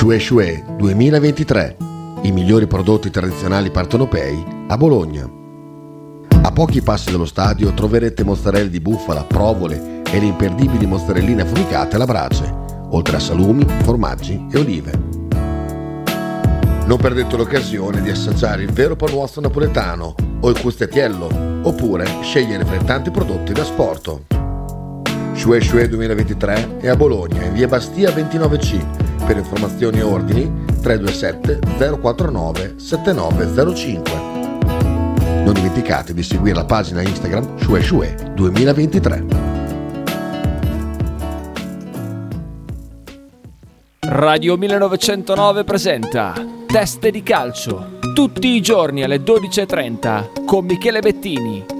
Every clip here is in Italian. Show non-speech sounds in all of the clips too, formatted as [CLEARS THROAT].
Shue Shue 2023. I migliori prodotti tradizionali partenopei a Bologna. A pochi passi dallo stadio troverete mozzarella di bufala, provole e le imperdibili mozzarelline affumicate alla brace, oltre a salumi, formaggi e olive. Non perdete l'occasione di assaggiare il vero panuozzo napoletano o il custettiello, oppure scegliere fra tanti prodotti da sport. Shue Shue 2023 è a Bologna, in via Bastia 29C. Per informazioni e ordini 327 049 7905. Non dimenticate di seguire la pagina Instagram Shue Shue 2023. Radio 1909 presenta Teste di calcio. Tutti i giorni alle 12.30 con Michele Bettini.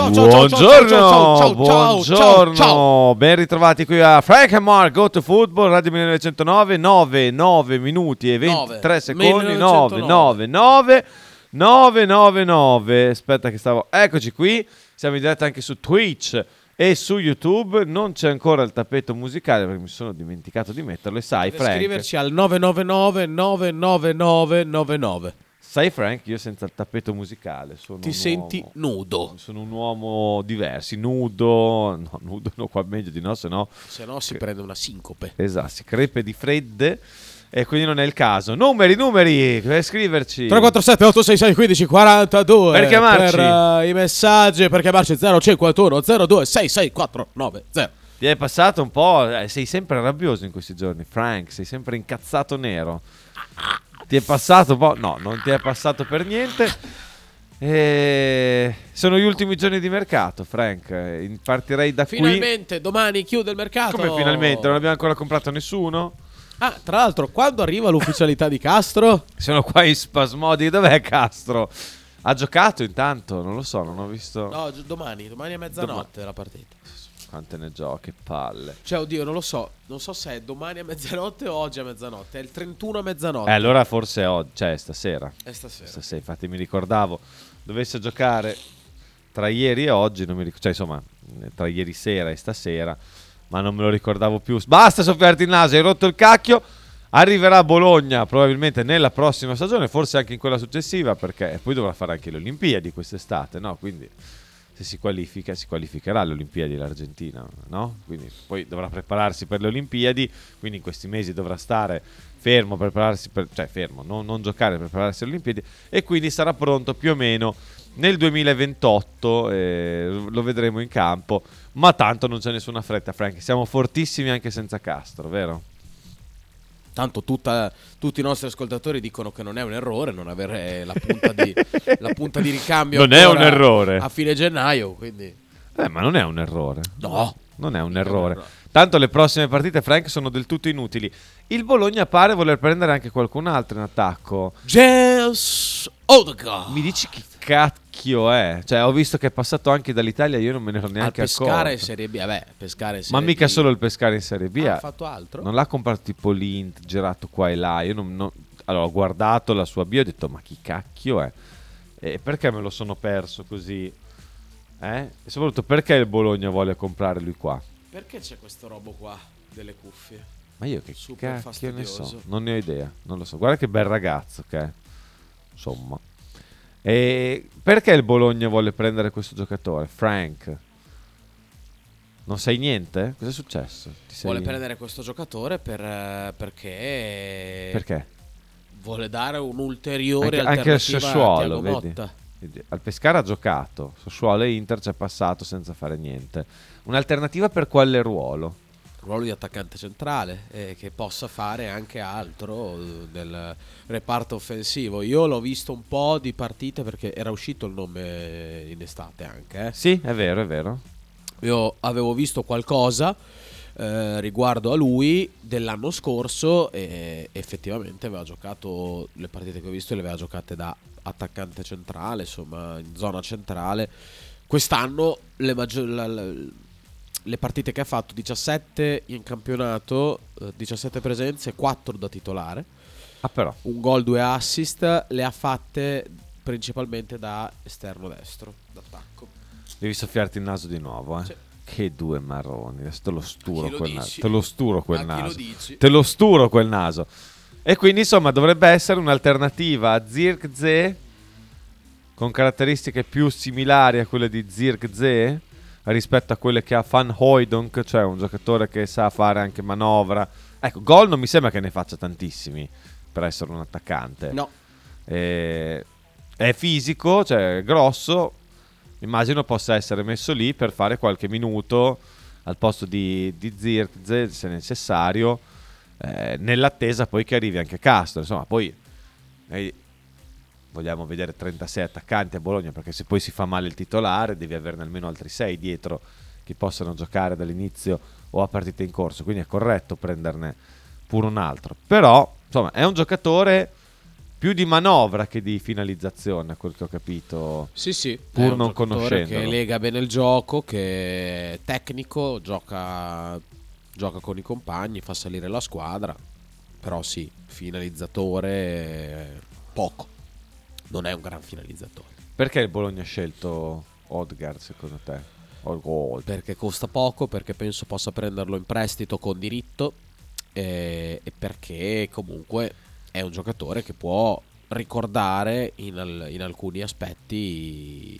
Ciao, ciao, buongiorno, ciao, buongiorno, ciao, ciao. ben ritrovati qui a Frank and Mark Go to Football Radio 1909, 9, 9 minuti e 23 Nove. secondi, 9, 9, 1909. 9, 9, 9, 9, aspetta che stavo, eccoci qui, siamo in diretta anche su Twitch e su YouTube, non c'è ancora il tappeto musicale perché mi sono dimenticato di metterlo e sai Frank, scriverci al 999 999 99. Sai Frank, io senza il tappeto musicale sono Ti senti uomo- nudo. Sono un uomo diversi, nudo, no, nudo no, qua meglio di no, se no, Se no si prende una sincope. esatto, si crepe di fredde e quindi non è il caso. Numeri, numeri, per scriverci. 347 866 15 42 Per chiamarci. per eh, i messaggi per chiamarci 051 02 66490 Ti è passato un po', eh, sei sempre arrabbioso in questi giorni, Frank, sei sempre incazzato nero. Ti è passato po'? No, non ti è passato per niente. E... Sono gli ultimi giorni di mercato, Frank. Partirei da qui. Finalmente domani chiude il mercato. Come finalmente? Non abbiamo ancora comprato nessuno? Ah, tra l'altro, quando arriva l'ufficialità di Castro? [LAUGHS] Sono qua in spasmodi. Dov'è Castro? Ha giocato intanto? Non lo so, non ho visto. No, domani, domani a mezzanotte la partita. Quante ne gioca, che palle. Cioè, oddio, non lo so. Non so se è domani a mezzanotte o oggi a mezzanotte. È il 31 a mezzanotte. Eh, allora forse è oggi, cioè stasera. È stasera. Stasera, infatti mi ricordavo. Dovesse giocare tra ieri e oggi, non mi ric- cioè insomma, eh, tra ieri sera e stasera, ma non me lo ricordavo più. Basta soffiarti il naso, hai rotto il cacchio. Arriverà a Bologna probabilmente nella prossima stagione, forse anche in quella successiva, perché poi dovrà fare anche le Olimpiadi quest'estate, no? Quindi se si qualifica, si qualificherà alle Olimpiadi l'Argentina, no? Quindi poi dovrà prepararsi per le Olimpiadi, quindi in questi mesi dovrà stare fermo, prepararsi per, cioè fermo, non, non giocare, prepararsi alle Olimpiadi e quindi sarà pronto più o meno nel 2028, eh, lo vedremo in campo, ma tanto non c'è nessuna fretta, Frank, siamo fortissimi anche senza Castro, vero? Tanto tutta- tutti i nostri ascoltatori dicono che non è un errore non avere la punta di, la punta di ricambio Non è un errore. a fine gennaio. Quindi Eh, ma non è un errore. No. Non è un errore. Tanto le prossime partite, Frank, sono del tutto inutili. Il Bologna pare voler prendere anche qualcun altro in attacco. James Odegaard Mi dici chi cacchio è? Cioè, ho visto che è passato anche dall'Italia, io non me ne ero neanche pescare accorto. in Serie B. Vabbè, pescare in Ma Serie mica B. solo il pescare in Serie B. Ah, eh. ha fatto altro? Non l'ha comprato tipo l'Int, girato qua e là. Io non, non- Allora, ho guardato la sua bio e ho detto, ma chi cacchio è? E perché me lo sono perso così? Eh? E soprattutto perché il Bologna vuole comprare lui qua? Perché c'è questo robo qua delle cuffie? Ma io che Super cacchio ne so? fastidioso. Non ne ho idea, non lo so. Guarda che bel ragazzo che è. Insomma. E perché il Bologna vuole prendere questo giocatore? Frank. Non sai niente? Cosa è successo? Vuole prendere questo giocatore per, eh, perché Perché? vuole dare un'ulteriore Anche, anche al Sassuolo, vedi? Al Pescara ha giocato, Sassuolo e Inter c'è passato senza fare niente. Un'alternativa per quale ruolo? Ruolo di attaccante centrale e che possa fare anche altro eh, nel reparto offensivo. Io l'ho visto un po' di partite perché era uscito il nome in estate anche. eh. Sì, è vero, è vero. Io avevo visto qualcosa eh, riguardo a lui dell'anno scorso e effettivamente aveva giocato le partite che ho visto le aveva giocate da attaccante centrale, insomma, in zona centrale. Quest'anno le, maggior- la- la- le partite che ha fatto 17 in campionato, eh, 17 presenze, 4 da titolare, Ah, però. un gol, due assist, le ha fatte principalmente da esterno destro, d'attacco. Devi soffiarti il naso di nuovo, eh. Sì. Che due marroni. Adesso te lo sturo lo quel dici? naso. Te lo sturo quel lo naso. dici? Te lo sturo quel naso. E quindi, insomma, dovrebbe essere un'alternativa a Zirkzee con caratteristiche più similari a quelle di Zirkzee rispetto a quelle che ha Van Hooydonk, cioè un giocatore che sa fare anche manovra. Ecco, gol non mi sembra che ne faccia tantissimi per essere un attaccante. No, Eh, è fisico, cioè è grosso. Immagino possa essere messo lì per fare qualche minuto al posto di, di Zirkzee se necessario. eh, nell'attesa poi che arrivi anche Castro. Insomma, poi eh, vogliamo vedere 36 attaccanti a Bologna perché se poi si fa male il titolare devi averne almeno altri 6 dietro che possano giocare dall'inizio o a partita in corso. Quindi è corretto prenderne pure un altro. Però, insomma, è un giocatore più di manovra che di finalizzazione, a quel che ho capito. Sì, sì, Pur non conoscendolo. Che lega bene il gioco, che è tecnico, gioca, gioca con i compagni, fa salire la squadra. Però sì, finalizzatore eh, poco. Non è un gran finalizzatore. Perché il Bologna ha scelto Odgard, secondo te? Odgaard. Perché costa poco, perché penso possa prenderlo in prestito con diritto eh, e perché comunque è un giocatore che può ricordare in, al- in alcuni aspetti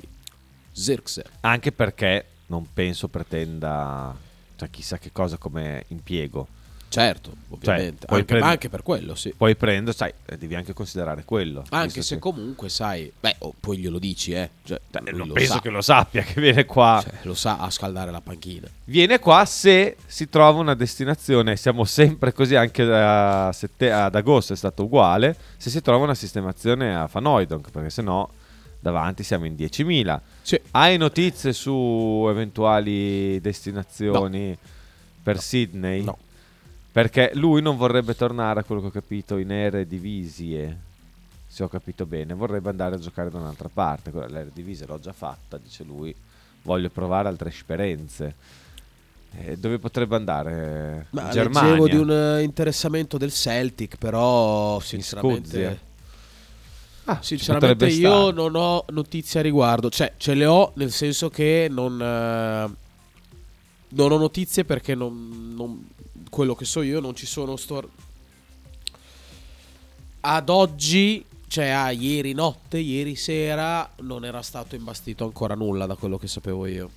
Zirkzee. Anche perché non penso pretenda cioè, chissà che cosa come impiego. Certo, ovviamente. Cioè, anche, prendere- anche per quello, sì. Poi prendo, sai, devi anche considerare quello. Anche se che- comunque sai, beh, oh, poi glielo dici, eh. Cioè, non lo penso sa. che lo sappia che viene qua. Cioè, lo sa a scaldare la panchina. Viene qua se si trova una destinazione, siamo sempre così, anche da sette- ad agosto è stato uguale, se si trova una sistemazione a Fanoidonk, perché sennò davanti siamo in 10.000. Sì. Hai notizie su eventuali destinazioni per Sydney? No. Perché lui non vorrebbe tornare a quello che ho capito in Eredivisie, se ho capito bene, vorrebbe andare a giocare da un'altra parte. Quella- L'Eredivisie l'ho già fatta, dice lui, voglio provare altre esperienze. Eh, dove potrebbe andare? Ma in Germania? leggevo di un eh, interessamento del Celtic, però sinceramente. Ah, Sinceramente io stare. non ho notizie a riguardo, cioè ce le ho nel senso che non, eh, non ho notizie perché non, non- quello che so io non ci sono stor- ad oggi, cioè a ieri notte, ieri sera non era stato imbastito ancora nulla da quello che sapevo io.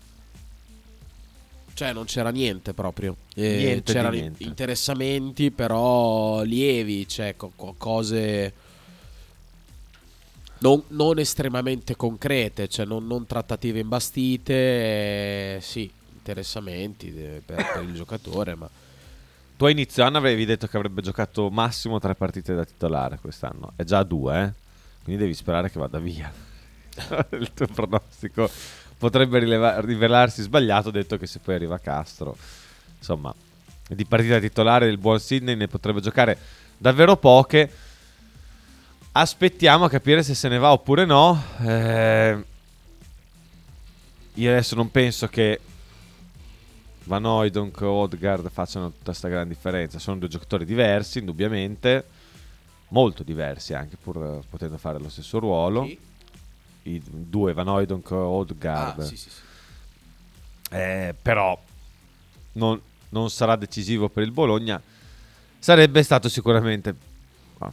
Cioè non c'era niente proprio. Eh, Niente c'erano niente. interessamenti però lievi, cioè co- co- cose non, non estremamente concrete, cioè non, non trattative imbastite, eh, sì, interessamenti eh, per, per il giocatore, ma Tu a inizio anno avevi detto che avrebbe giocato massimo tre partite da titolare quest'anno. È già due, eh? Quindi devi sperare che vada via. [LAUGHS] Il tuo pronostico potrebbe rileva- rivelarsi sbagliato, detto che se poi arriva Castro, insomma, di partita titolare il buon Sidney ne potrebbe giocare davvero poche. Aspettiamo a capire se se ne va oppure no. Eh, io adesso non penso che Van Hooydonk o Odegaard facciano tutta questa gran differenza. Sono due giocatori diversi, indubbiamente, molto diversi anche pur potendo fare lo stesso ruolo. Chi? I due, Van Hooydonk o Odegaard. Ah, sì, sì, sì. Eh, però non, non sarà decisivo per il Bologna. Sarebbe stato sicuramente ah,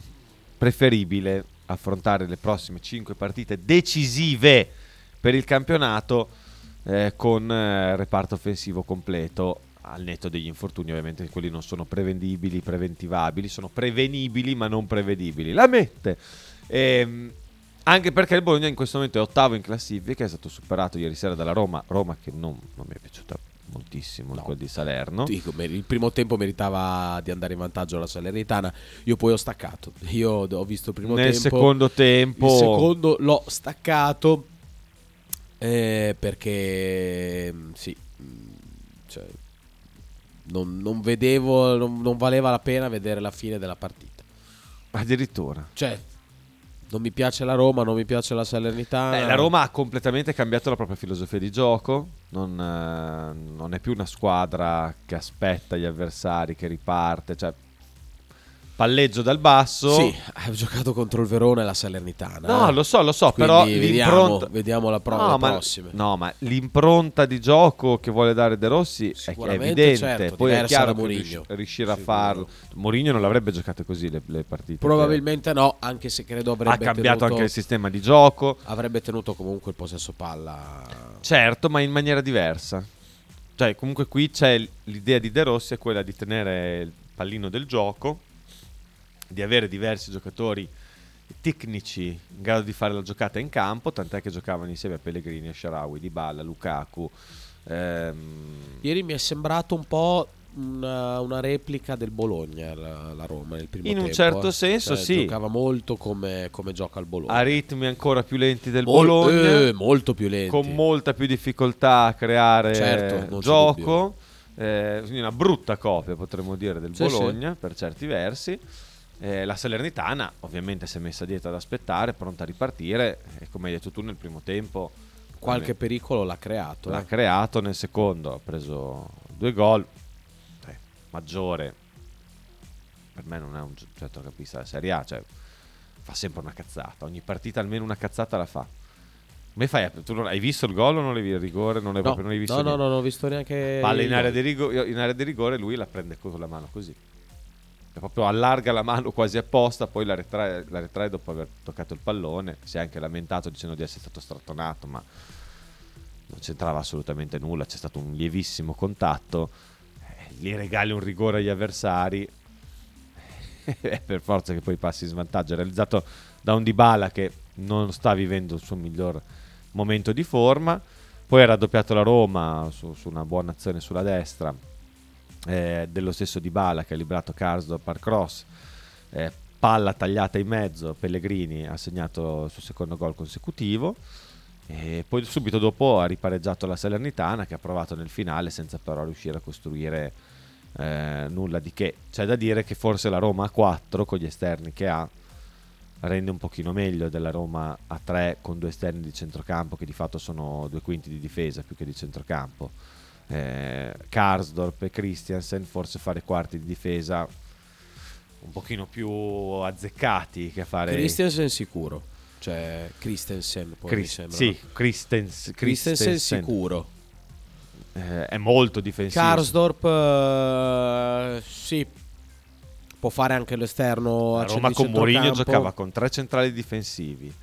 preferibile affrontare le prossime 5 partite decisive per il campionato eh, con eh, reparto offensivo completo al netto degli infortuni ovviamente quelli non sono prevendibili preventivabili sono prevenibili ma non prevedibili la mette Ehm, anche perché il Bologna in questo momento è ottavo in classifica, è stato superato ieri sera dalla Roma, Roma che non, non mi è piaciuta moltissimo in quel di Salerno. Dico, il primo tempo meritava di andare in vantaggio la Salernitana. Io poi ho staccato. Io ho visto il primo Nel tempo. secondo tempo, Il secondo l'ho staccato eh, perché mm, sì, mm, cioè, non, non vedevo, non, non valeva la pena vedere la fine della partita. addirittura. Cioè, non mi piace la Roma, non mi piace la Salernitana. Eh, la Roma ha completamente cambiato la propria filosofia di gioco, non, eh, non è più una squadra che aspetta gli avversari, che riparte, cioè palleggio dal basso. Sì, ha giocato contro il Verona e la Salernitana. No, eh. lo so, lo so, Quindi però vediamo, vediamo la, pro- no, la ma, prossima. no, ma l'impronta di gioco che vuole dare De Rossi è- evidente. certo, Poi è chiaro che Mourinho. riusci- riuscire a farlo. Mourinho non l'avrebbe giocate così le, le partite. Probabilmente no, anche se credo ha avrebbe cambiato tenuto, anche il sistema di gioco. avrebbe tenuto comunque il possesso palla. Certo, ma in maniera diversa. Cioè, comunque qui c'è l'idea di De Rossi è quella di tenere il pallino del gioco, di avere diversi giocatori tecnici in grado di fare la giocata in campo, tant'è che giocavano insieme a Pellegrini, a Sharawi, Dybala, Lukaku. ehm, Ieri mi è sembrato un po' una, una replica del Bologna la, la Roma nel primo In un tempo, certo eh. senso, Cioè, sì. Giocava molto come, come gioca il Bologna. a ritmi ancora più lenti del Mol- Bologna. eh, molto più lenti. con molta più difficoltà a creare Certo, gioco. Eh, quindi una brutta copia, potremmo dire, del Sì, Bologna per certi versi. Eh, la Salernitana ovviamente si è messa dietro ad aspettare, pronta a ripartire. E come hai detto tu nel primo tempo, Qualche pericolo l'ha creato. l'ha eh. creato, nel secondo ha preso due gol. Eh, maggiore, per me non è un certo capista della Serie A, cioè fa sempre una cazzata. Ogni partita almeno una cazzata la fa. Come fai? Tu non, hai visto il gol o non l'hai visto? Il rigore? Non, No, proprio, non hai visto no, no, non ho visto neanche. In area, di rigore, in area di rigore, lui la prende con la mano così. Proprio allarga la mano quasi apposta, poi la retrae, la retrae dopo aver toccato il pallone. Si è anche lamentato dicendo di essere stato strattonato, ma non c'entrava assolutamente nulla. C'è stato un lievissimo contatto. Eh, gli regali un rigore agli avversari. [LAUGHS] Eh, per forza che poi passi in svantaggio. È realizzato da un Dybala che non sta vivendo il suo miglior momento di forma. Poi ha raddoppiato la Roma su, su una buona azione sulla destra eh, dello stesso Dybala che ha liberato Karsdorp al cross. Eh, palla tagliata in mezzo, Pellegrini ha segnato il suo secondo gol consecutivo. E poi subito dopo ha ripareggiato la Salernitana che ha provato nel finale senza però riuscire a costruire eh, nulla di che. C'è da dire che forse la Roma a 4 con gli esterni che ha rende un pochino meglio della Roma a 3 con due esterni di centrocampo che di fatto sono due quinti di difesa più che di centrocampo. Eh, Karsdorp e Christiansen forse fare quarti di difesa un pochino più azzeccati che fare Christiansen sicuro. cioè Christensen. Poi Chris- mi sembra, sì? Christens- Christensen sicuro. Eh, è molto difensivo. Karsdorp, eh, sì, può fare anche l'esterno. A Roma con Mourinho giocava con tre centrali difensivi.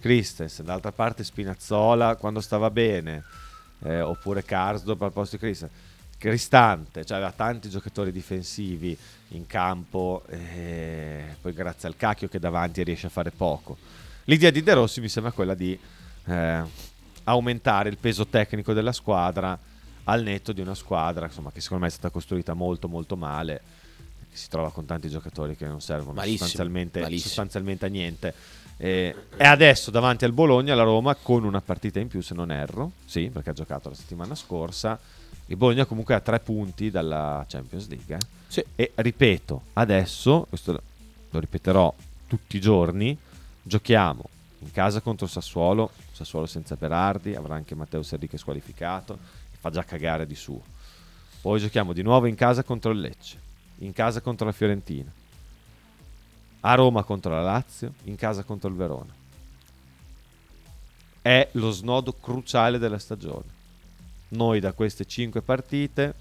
Christensen, d'altra parte Spinazzola quando stava bene, eh, oppure Karsdorp al posto di Christensen. Cristante, cioè aveva tanti giocatori difensivi in campo, eh, poi grazie al cacchio che davanti riesce a fare poco. L'idea di De Rossi mi sembra quella di eh, aumentare il peso tecnico della squadra al netto di una squadra insomma, che secondo me è stata costruita molto molto male, che si trova con tanti giocatori che non servono Malissimo, sostanzialmente, malissimo. sostanzialmente a niente. Eh, e adesso davanti al Bologna la Roma con una partita in più se non erro, sì perché ha giocato la settimana scorsa, il Bologna comunque ha tre punti dalla Champions League. eh. Sì. E ripeto, adesso, questo lo- ripeterò tutti i giorni, giochiamo in casa contro il Sassuolo, Sassuolo senza Berardi, avrà anche Matteo squalificato, che fa già cagare di suo. Poi giochiamo di nuovo in casa contro il Lecce, in casa contro la Fiorentina, a Roma contro la Lazio, in casa contro il Verona. È lo snodo cruciale della stagione. Noi da queste cinque partite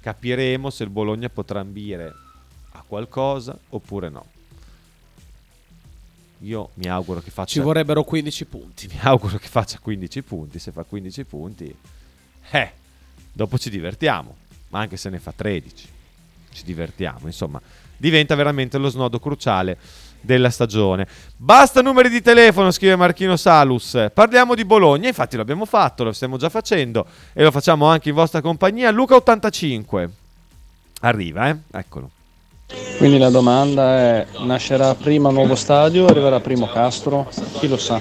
capiremo se il Bologna potrà ambire a qualcosa oppure no. Io mi auguro che faccia Ci vorrebbero 15 punti. [LAUGHS] mi auguro che faccia 15 punti. Se fa 15 punti, eh, dopo ci divertiamo. Ma anche se ne fa 13, ci divertiamo. Insomma, diventa veramente lo snodo cruciale della stagione. Basta numeri di telefono, scrive Marchino Salus. Parliamo di Bologna. Infatti, l'abbiamo fatto, lo stiamo già facendo e lo facciamo anche in vostra compagnia. Luca85 arriva, eh? Eccolo. Quindi la domanda è, nascerà prima nuovo stadio o arriverà primo Castro? Chi lo sa?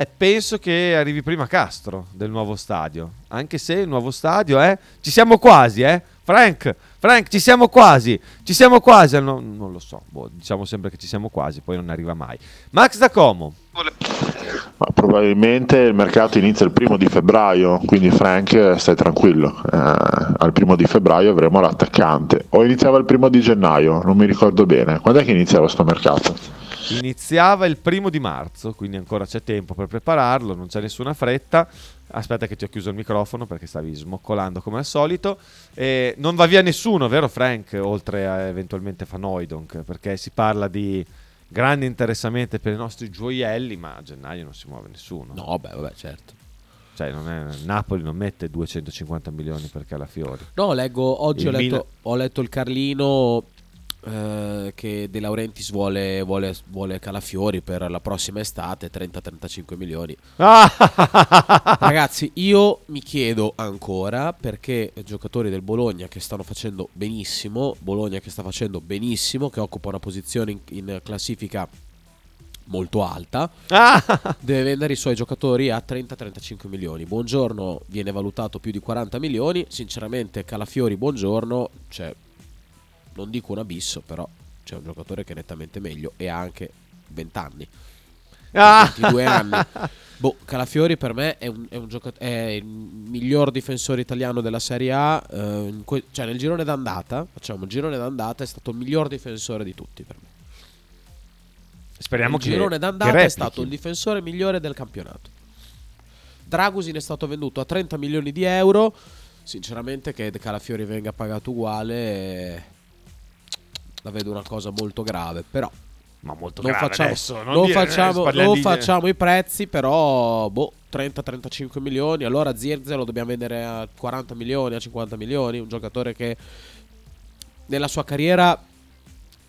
E penso che arrivi prima Castro del nuovo stadio. Anche se il nuovo stadio è. Ci siamo quasi, eh? Frank, Frank, ci siamo quasi. Ci siamo quasi. No, non lo so. boh, diciamo sempre che ci siamo quasi, poi non arriva mai. Max da Como. Ma probabilmente il mercato inizia il primo di febbraio, quindi Frank stai tranquillo, Eh, al primo di febbraio avremo l'attaccante. O iniziava il primo di gennaio, non mi ricordo bene. Quando è che iniziava sto mercato? Iniziava il primo di marzo, quindi ancora c'è tempo per prepararlo, non c'è nessuna fretta. Aspetta che ti ho chiuso il microfono perché stavi smoccolando come al solito. E non va via nessuno, vero Frank, oltre a eventualmente Fanoidonk, perché si parla di grande interessamento per i nostri gioielli, ma a gennaio non si muove nessuno. No, beh, vabbè, certo. Cioè, non è- Napoli non mette 250 milioni per Calafiori. No, leggo, oggi ho letto, ho letto il Carlino eh, che De Laurentiis vuole, vuole, vuole Calafiori per la prossima estate, 30-35 milioni. [LAUGHS] Ragazzi, io mi chiedo ancora perché giocatori del Bologna che stanno facendo benissimo, Bologna che sta facendo benissimo, che occupa una posizione in, in classifica molto alta, Ah! [LAUGHS] deve vendere i suoi giocatori a 30-35 milioni. Buongiorno viene valutato più di 40 milioni. Sinceramente, Calafiori, buongiorno, cioè, non dico un abisso, però c'è un giocatore che è nettamente meglio e ha anche 20 anni. Ah! 22 anni. Boh, Calafiori per me è, un, è, un giocat- è il miglior difensore italiano della Serie A. eh, que- cioè, nel girone d'andata, facciamo il girone d'andata, è stato il miglior difensore di tutti per me. Speriamo il che girone che d'andata è stato il difensore migliore del campionato. Dragusin è stato venduto a 30 milioni di euro. Sinceramente, che Calafiori venga pagato uguale, eh, la vedo una cosa molto grave. Però Ma molto non grave facciamo, adesso, non non dire- facciamo- eh, parliamo non facciamo i prezzi, però boh, 30-35 milioni. Allora Zirze lo dobbiamo vendere a 40 milioni, a 50 milioni. Un giocatore che nella sua carriera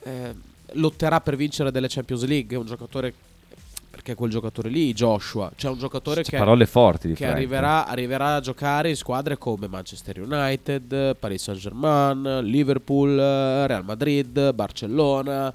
eh, lotterà per vincere delle Champions League. Un giocatore perché quel giocatore lì, Joshua, c'è un giocatore C'è che, parole forti di che arriverà, arriverà a giocare in squadre come Manchester United, Paris Saint-Germain, Liverpool, Real Madrid, Barcellona.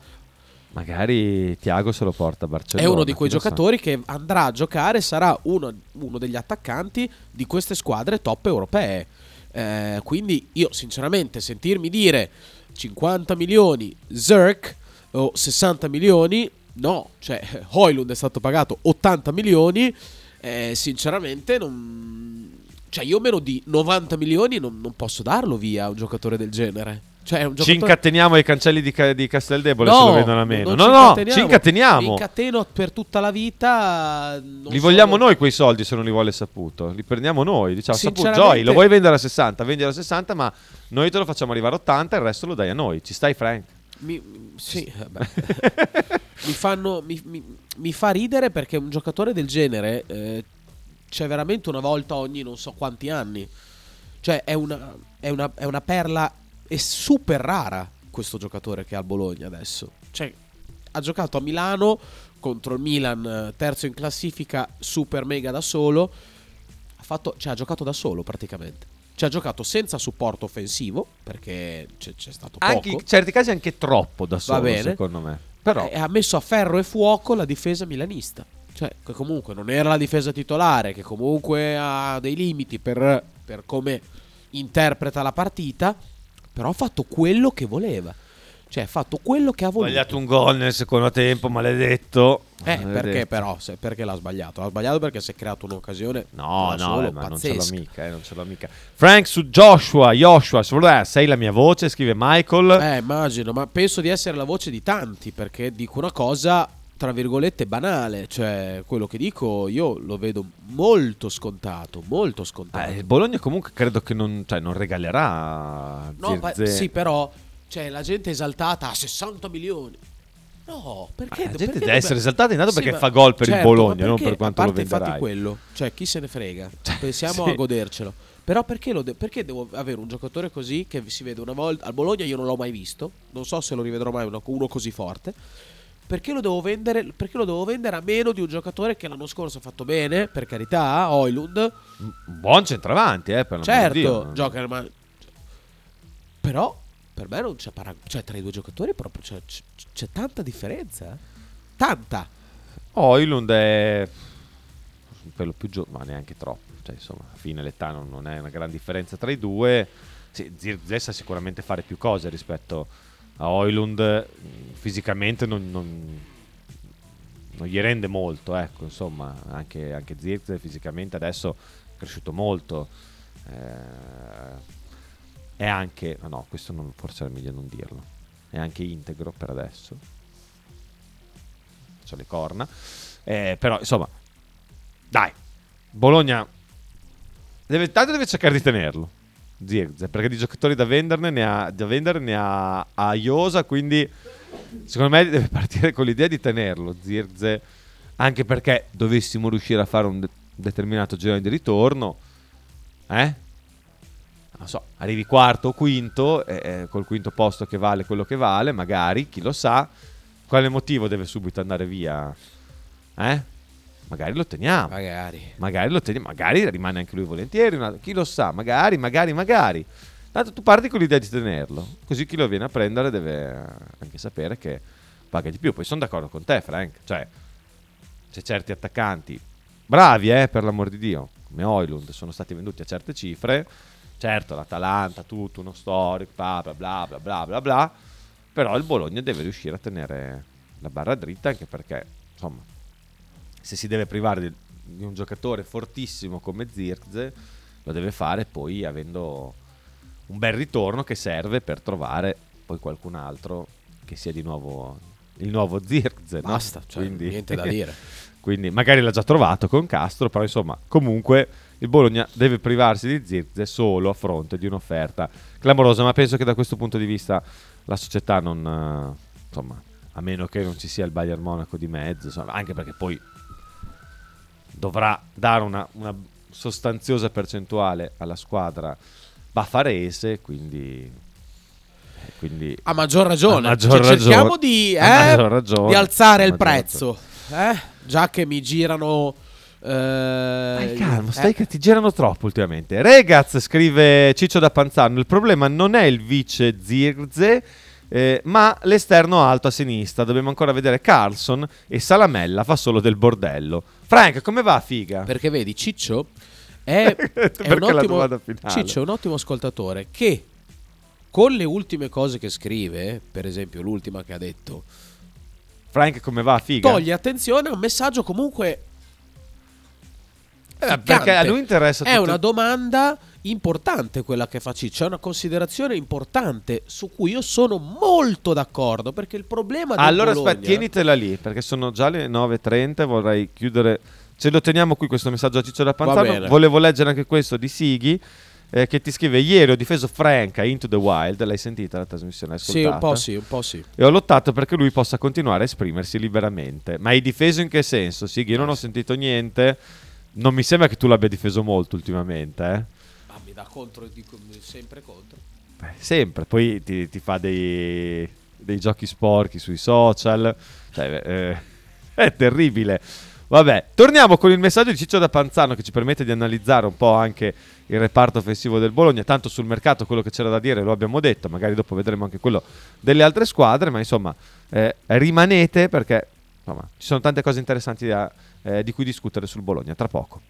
Magari Tiago se lo porta a Barcellona. È uno di quei giocatori che andrà a giocare, sarà uno, uno degli attaccanti di queste squadre top europee. Eh, quindi io sinceramente sentirmi dire 50 milioni Zerk o 60 milioni, no, cioè [LAUGHS] Hoylund è stato pagato 80 milioni, eh, sinceramente non... Cioè io meno di 90 milioni non, non posso darlo via a un giocatore del genere. Cioè, un Ci giocatore... incateniamo ai cancelli di, Ca- di Casteldebole No, se lo vedono a meno. No, ci no, ci incateniamo. Incateno per tutta la vita. Li vogliamo sono- noi quei soldi se non li vuole Saputo. Li prendiamo noi. Diciamo, Saputo, Sinceramente- Joy, lo vuoi vendere a 60? Vendilo a 60, ma noi te lo facciamo arrivare a 80 e il resto lo dai a noi. Ci stai, Frank? Mi, sì, [LAUGHS] vabbè. Mi, fanno, mi, mi- mi fa ridere perché un giocatore del genere eh, c'è veramente una volta ogni non so quanti anni. Cioè, è una, è una, è una perla. È super rara questo giocatore che ha al Bologna adesso. Cioè, ha giocato a Milano contro il Milan, terzo in classifica, super mega da solo. Ha, fatto, cioè, ha giocato da solo praticamente. Ci ha giocato senza supporto offensivo perché c'è, c'è stato poco. Anche in certi casi anche troppo da solo, secondo me. Però E ha messo a ferro e fuoco la difesa milanista. Cioè, che comunque non era la difesa titolare, che comunque ha dei limiti per, per come interpreta la partita, però ha fatto quello che voleva. Cioè, ha fatto quello che ha ha voluto. sbagliato un gol nel secondo tempo, maledetto. Eh, Maledetto. perché però? Se- perché l'ha sbagliato? L'ha sbagliato perché si è creato un'occasione No, no, solo, eh, ma non ce l'ho pazzesca. mica, eh, non ce l'ho mica. Frank su Joshua, Joshua, su- eh, sei la mia voce, scrive Michael. Eh, immagino, ma penso di essere la voce di tanti perché dico una cosa tra virgolette banale, cioè quello che dico io lo vedo molto scontato, molto scontato. Eh, Bologna comunque credo che non, cioè, non regalerà no, ma- sì, però cioè, la gente è esaltata a 60 milioni. No, perché Ma la gente perché deve essere esaltata intanto Sì, perché fa gol per il certo, Bologna, ma non per quanto a lo parte infatti venderai. quello, cioè chi se ne frega. Pensiamo sì. a godercelo. Però perché, lo de- perché devo avere un giocatore così che si vede una volta al Bologna io non l'ho mai visto, non so se lo rivedrò mai uno, uno così forte. Perché lo devo vendere? Perché lo devo vendere a meno di un giocatore che l'anno scorso ha fatto bene, per carità, Oilund. Un buon centravanti, eh, per Certo, Dio. gioca ma però per me non c'è paragone, cioè tra i due giocatori proprio c'è, c'è- c'è tanta differenza. eh. Tanta. Oilund è un pelo più giovane, ma neanche troppo. Cioè, insomma, a fine l'età non, non è una gran differenza tra i due. Sì, Zirze sa sicuramente fare più cose rispetto a Oilund. Mm, Fisicamente non, non- non gli rende molto, ecco, insomma, anche, anche Zirze fisicamente adesso è cresciuto molto. Eh, è anche, no, no, questo non, forse è meglio non dirlo. È anche integro per adesso. C'ho le corna. Eh, però, insomma, dai, Bologna deve, tanto deve cercare di tenerlo. Zirze, perché di giocatori da venderne ne ha, da vendere ne ha a Iosa, quindi secondo me deve partire con l'idea di tenerlo. Zirze, anche perché dovessimo riuscire a fare un de- determinato girone di ritorno, eh? Non so, arrivi quarto o quinto, eh, col quinto posto che vale quello che vale, magari, chi lo sa, quale motivo deve subito andare via? Eh? Magari lo teniamo. Magari. Magari lo teniamo, magari rimane anche lui volentieri, una- chi lo sa, magari, magari, magari. Tanto tu parti con l'idea di tenerlo, così chi lo viene a prendere deve anche sapere che paga di più. Poi sono d'accordo con te, Frank, cioè c'è certi attaccanti bravi, eh, per l'amor di Dio, come Oilund, sono stati venduti a certe cifre. Certo, l'Atalanta, tutto uno storico, bla bla bla bla bla bla bla. Però il Bologna deve riuscire a tenere la barra dritta anche perché, insomma, se si deve privare di, di un giocatore fortissimo come Zirze, lo deve fare poi avendo un bel ritorno che serve per trovare poi qualcun altro che sia di nuovo il nuovo Zirze. no? Basta, cioè, niente da dire. [LAUGHS] quindi magari l'ha già trovato con Castro, però insomma, comunque il Bologna deve privarsi di Zirze solo a fronte di un'offerta clamorosa, ma penso che da questo punto di vista la società non eh, insomma, a meno che non ci sia il Bayern Monaco di mezzo, insomma, anche perché poi dovrà dare una, una sostanziosa percentuale alla squadra baffarese, quindi eh, quindi A maggior ragione. A maggior Cioè, ragione. cerchiamo di, eh, ragione. di alzare il prezzo. Eh? Già che mi girano. Eh, Dai, calmo, eh, stai che ti girano troppo ultimamente. Regaz scrive Ciccio da Panzano: Il problema non è il vice Zirze, eh, ma l'esterno alto a sinistra. Dobbiamo ancora vedere Carlson e Salamella fa solo del bordello. Frank, come va, figa? Perché vedi, Ciccio è, [LAUGHS] è un ottimo? Ciccio è un ottimo ascoltatore che con le ultime cose che scrive, per esempio l'ultima che ha detto, Frank, come va, figa? toglie attenzione a un messaggio comunque Eh, perché a lui interessa È tutto- una domanda importante quella che fa Ciccio, è una considerazione importante su cui io sono molto d'accordo perché il problema del Allora Bologna- aspetta, tienitela lì perché sono già le 9.30 vorrei chiudere. Ce lo teniamo qui questo messaggio a Ciccio da Panzano. Volevo leggere anche questo di Sighi eh, che ti scrive: Ieri ho difeso Frank a Into the Wild. L'hai sentita la trasmissione? Sì, un po' sì, un po' sì. E ho lottato perché lui possa continuare a esprimersi liberamente. Ma hai difeso in che senso? Sighi, io non ho sentito niente. Non mi sembra che tu l'abbia difeso molto ultimamente, eh? Ah, mi dà contro, dico sempre contro. Beh, sempre. Poi ti, ti fa dei, dei giochi sporchi sui social. Cioè, eh, [LAUGHS] è terribile. Vabbè, torniamo con il messaggio di Ciccio da Panzano che ci permette di analizzare un po' anche il reparto offensivo del Bologna. Tanto sul mercato quello che c'era da dire lo abbiamo detto, magari dopo vedremo anche quello delle altre squadre, ma insomma eh, rimanete perché insomma, ci sono tante cose interessanti da- eh, di cui discutere sul Bologna tra poco.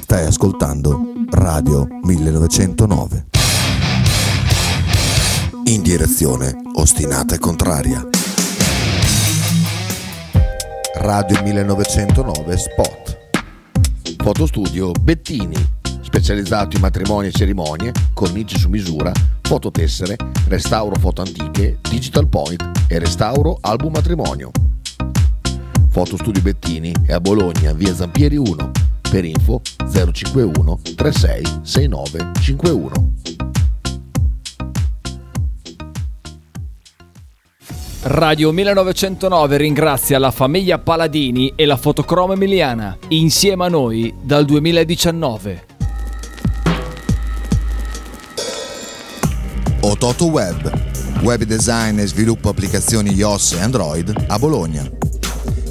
Stai ascoltando Radio 1909. In direzione ostinata e contraria. Radio 1909 Spot. Fotostudio Bettini, specializzato in matrimoni e cerimonie, cornici su misura, fototessere, restauro foto antiche, digital point e restauro album matrimonio. Fotostudio Bettini è a Bologna, via Zampieri 1. Per info 051 36 69 51. Radio 1909 ringrazia la famiglia Paladini e la fotocromo emiliana, insieme a noi dal 2019. Ototo Web, web design e sviluppo applicazioni iOS e Android a Bologna.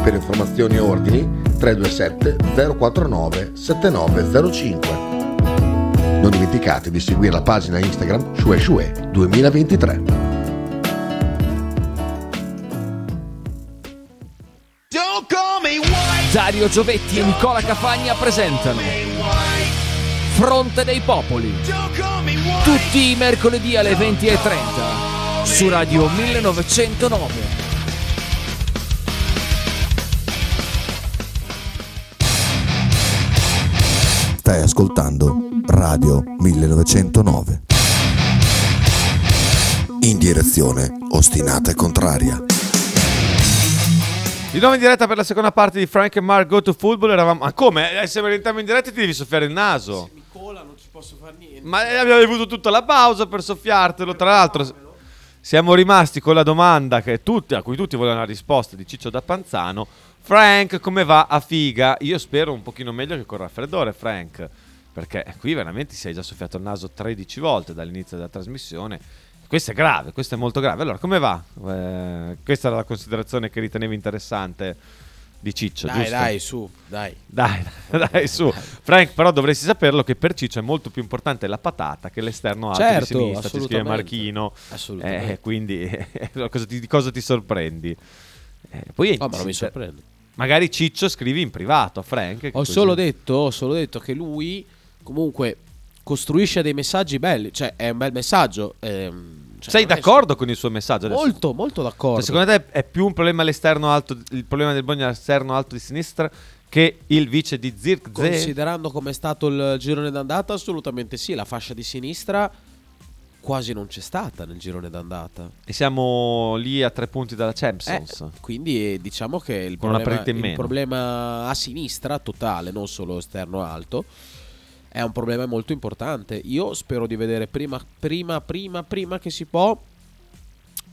Per informazioni e ordini 327 049 7905. Non dimenticate di seguire la pagina Instagram Shue Shue 2023. Dario Giovetti e Nicola Cafagna presentano Fronte dei Popoli. Tutti i mercoledì alle 20.30 su Radio 1909. Stai ascoltando Radio 1909. In direzione ostinata e contraria. Di nuovo in diretta per la seconda parte di Frank e Mark Go to Football. Eravamo... Ma come? Eh, se rientriamo in diretta ti devi soffiare il naso. Mi cola, non ci posso fare niente. Ma eh, abbiamo avuto tutta la pausa per soffiartelo. Tra l'altro, siamo rimasti con la domanda che tutti, a cui tutti volevano la risposta di Ciccio da Panzano. Frank, come va a figa? Io spero un pochino meglio che con raffreddore, Frank. Perché qui veramente si è già soffiato il naso 13 volte dall'inizio della trasmissione. Questo è grave, questo è molto grave. Allora, come va? Eh, questa era la considerazione che ritenevi interessante di Ciccio, Dai, giusto? dai, su, dai. Dai, [LAUGHS] dai, su. Frank, però dovresti saperlo che per Ciccio è molto più importante la patata che l'esterno alto Certo, di sinistra, ti scrive assolutamente. Marchino. Assolutamente. Eh, quindi [LAUGHS] cosa ti- di cosa ti sorprendi? Eh, poi Oh, ma non mi se- sorprende. Magari Ciccio scrivi in privato a Frank. Ho solo, detto, ho solo detto che lui comunque costruisce dei messaggi belli. Cioè, è un bel messaggio. ehm, cioè, Sei non è- d'accordo con il suo messaggio? adesso? Molto, molto d'accordo. Cioè, secondo te è più un problema all'esterno alto, il problema del Bologna all'esterno alto di sinistra che il vice di Zirkzee? Considerando come è stato il girone d'andata, assolutamente sì. La fascia di sinistra quasi non c'è stata nel girone d'andata. E siamo lì a tre punti dalla Champions. Eh, quindi eh, diciamo che il problema, il problema a sinistra totale, non solo esterno alto, è un problema molto importante. Io spero di vedere prima, prima, prima, prima che si può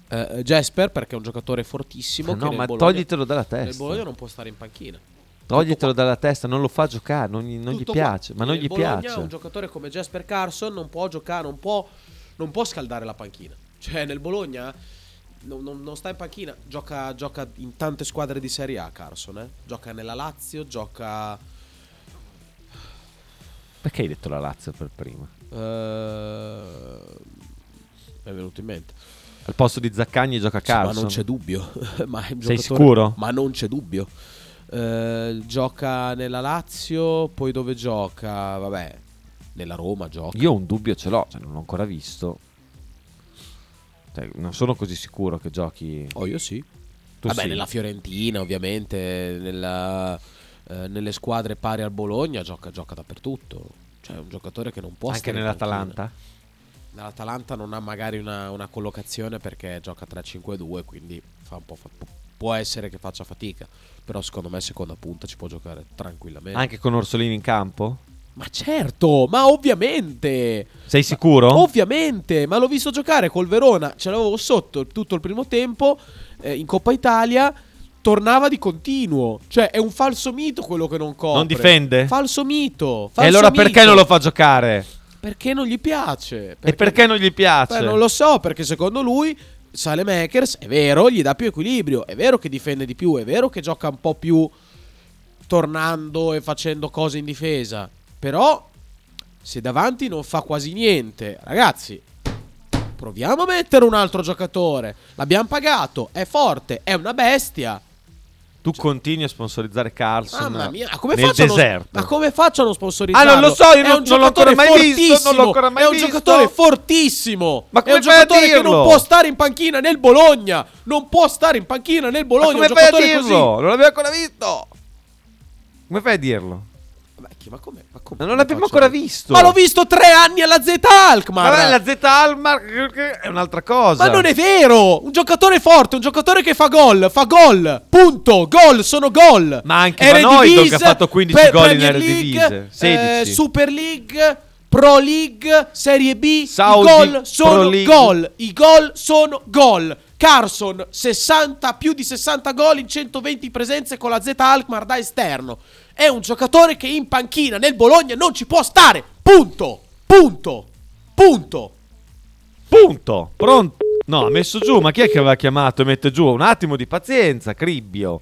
eh, Jasper perché è un giocatore fortissimo. Che no, ma Bologna- toglitelo dalla testa. Bologna non può stare in panchina. Toglitelo dalla testa, non lo fa giocare, non gli, non gli Tutto qua. piace, ma non gli Bologna piace. Un giocatore come Jasper Carson non può giocare, non può, non può scaldare la panchina. Cioè, nel Bologna non, non- non sta in panchina, gioca, gioca in tante squadre di Serie A. Carson, eh. gioca nella Lazio, gioca. Perché hai detto la Lazio per prima? eh, mi è venuto in mente. Al posto di Zaccagni gioca Sì, ma non c'è dubbio. [LAUGHS] ma Sei sicuro? Ma non c'è dubbio. Eh, gioca nella Lazio, poi dove gioca? Vabbè, nella Roma gioca. Io un dubbio ce l'ho, cioè non l'ho ancora visto. Cioè, non sono così sicuro che giochi. Oh, io sì. Tu Vabbè, sì. nella Fiorentina, ovviamente, nella, eh, nelle squadre pari al Bologna gioca, gioca dappertutto. Cioè, è un giocatore che non può Anche nell'Atalanta? Nell'Atalanta non ha magari una, una collocazione perché gioca 3-5-2, quindi fa un po' fa- può essere che faccia fatica. Però secondo me seconda punta ci può giocare tranquillamente. Anche con Orsolini in campo? Ma certo, ma ovviamente. Sei sicuro? Ovviamente, ma l'ho visto giocare col Verona, ce l'avevo sotto tutto il primo tempo eh, in Coppa Italia. Tornava di continuo, cioè è un falso mito quello che non copre. Non difende? Falso mito. e falso allora mito. perché non lo fa giocare? Perché non gli piace. E perché non gli piace? Beh, non lo so, perché secondo lui Salemakers è vero, gli dà più equilibrio, è vero che difende di più, è vero che gioca un po' più tornando e facendo cose in difesa, però se davanti non fa quasi niente, ragazzi, proviamo a mettere un altro giocatore. L'abbiamo pagato, è forte, è una bestia. Tu continui a sponsorizzare Carlson Mamma mia, ma come, nel faccio a non- deserto. ma come faccio a non sponsorizzarlo? Ah, non lo so, io È non- un non l'ho ancora giocatore mai visto, non l'ho fortissimo, ancora mai È un visto. giocatore fortissimo. Ma è come un fai a giocatore che non può stare in panchina nel Bologna. Non può stare in panchina nel Ma Bologna. come un fai a dirlo? così. Non l'abbiamo ancora visto. Come fai a dirlo? Chi- ma come? Ma come Ma non l'abbiamo ancora visto. Ma l'ho visto tre anni alla Z Alkmaar. Ma la Z Almar è un'altra cosa. Ma non è vero! Un giocatore forte, un giocatore che fa gol, fa gol, punto, gol, sono gol. Ma anche Van Hooijdonk ha fatto 15 Pre- gol in Eredivisie, League, 16. eh, Super League, Pro League, Serie B, Saudi i gol sono gol, i gol sono gol. Carson 60 più di 60 gol in 120 presenze con la Z Alkmaar da esterno. È un giocatore che in panchina nel Bologna non ci può stare. Punto. Punto. Punto. Punto. Pronto. No, ha messo giù. Ma chi è che aveva chiamato e mette giù? Un attimo di pazienza, Cribbio.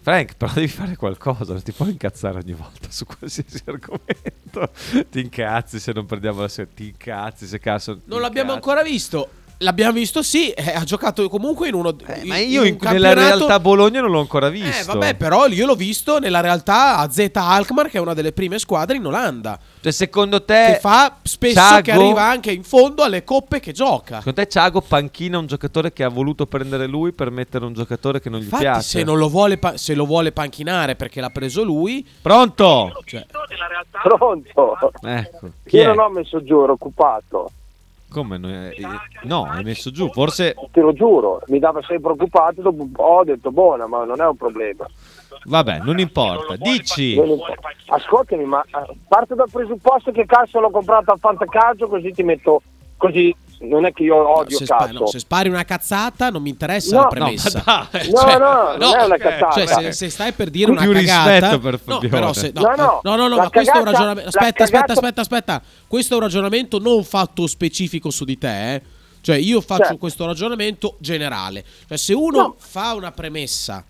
Frank, però devi fare qualcosa, non ti puoi incazzare ogni volta su qualsiasi [LAUGHS] argomento. ti incazzi se non prendiamo la sera, ti incazzi se caso... Non l'abbiamo ancora visto. L'abbiamo visto, sì. eh, ha giocato comunque in uno. Eh, ma io in- un nella campionato- realtà Bologna non l'ho ancora visto. Eh, vabbè, però io l'ho visto nella realtà a Z Alkmaar, che è una delle prime squadre in Olanda. Cioè, secondo te... Che fa spesso Thiago- che arriva anche in fondo alle coppe che gioca. Secondo te Thiago panchina un giocatore che ha voluto prendere lui per mettere un giocatore che non gli Infatti, piace? se, non lo vuole pa- se lo vuole panchinare perché l'ha preso lui, Pronto? cioè, Pronto? Ecco. Chi Io è? non ho messo giù, ero occupato. Come? no, eh, No, hai messo giù. Forse. Te lo giuro, mi dava sempre preoccupato, dopo ho detto buona, ma non è un problema. Vabbè, non importa. Dici. Ascoltami, ma eh, parto dal presupposto che Cazzo l'ho comprato al fantacalcio, così ti metto così. Non è che io odio se, spa- Cazzo. no, se spari una cazzata non mi interessa No, la premessa. no, dai, [LAUGHS] No, no, non è una cazzata. Cioè, se, se stai per dire una Più cagata, per no, però se, no, No, no, no, no, no, ma questo è un cagata- ragionamento. Aspetta, aspetta, cagata- aspetta, aspetta. Questo è un ragionamento non fatto specifico su di te. eh. Cioè, io faccio Certo. questo ragionamento generale. Cioè, se uno No. fa una premessa,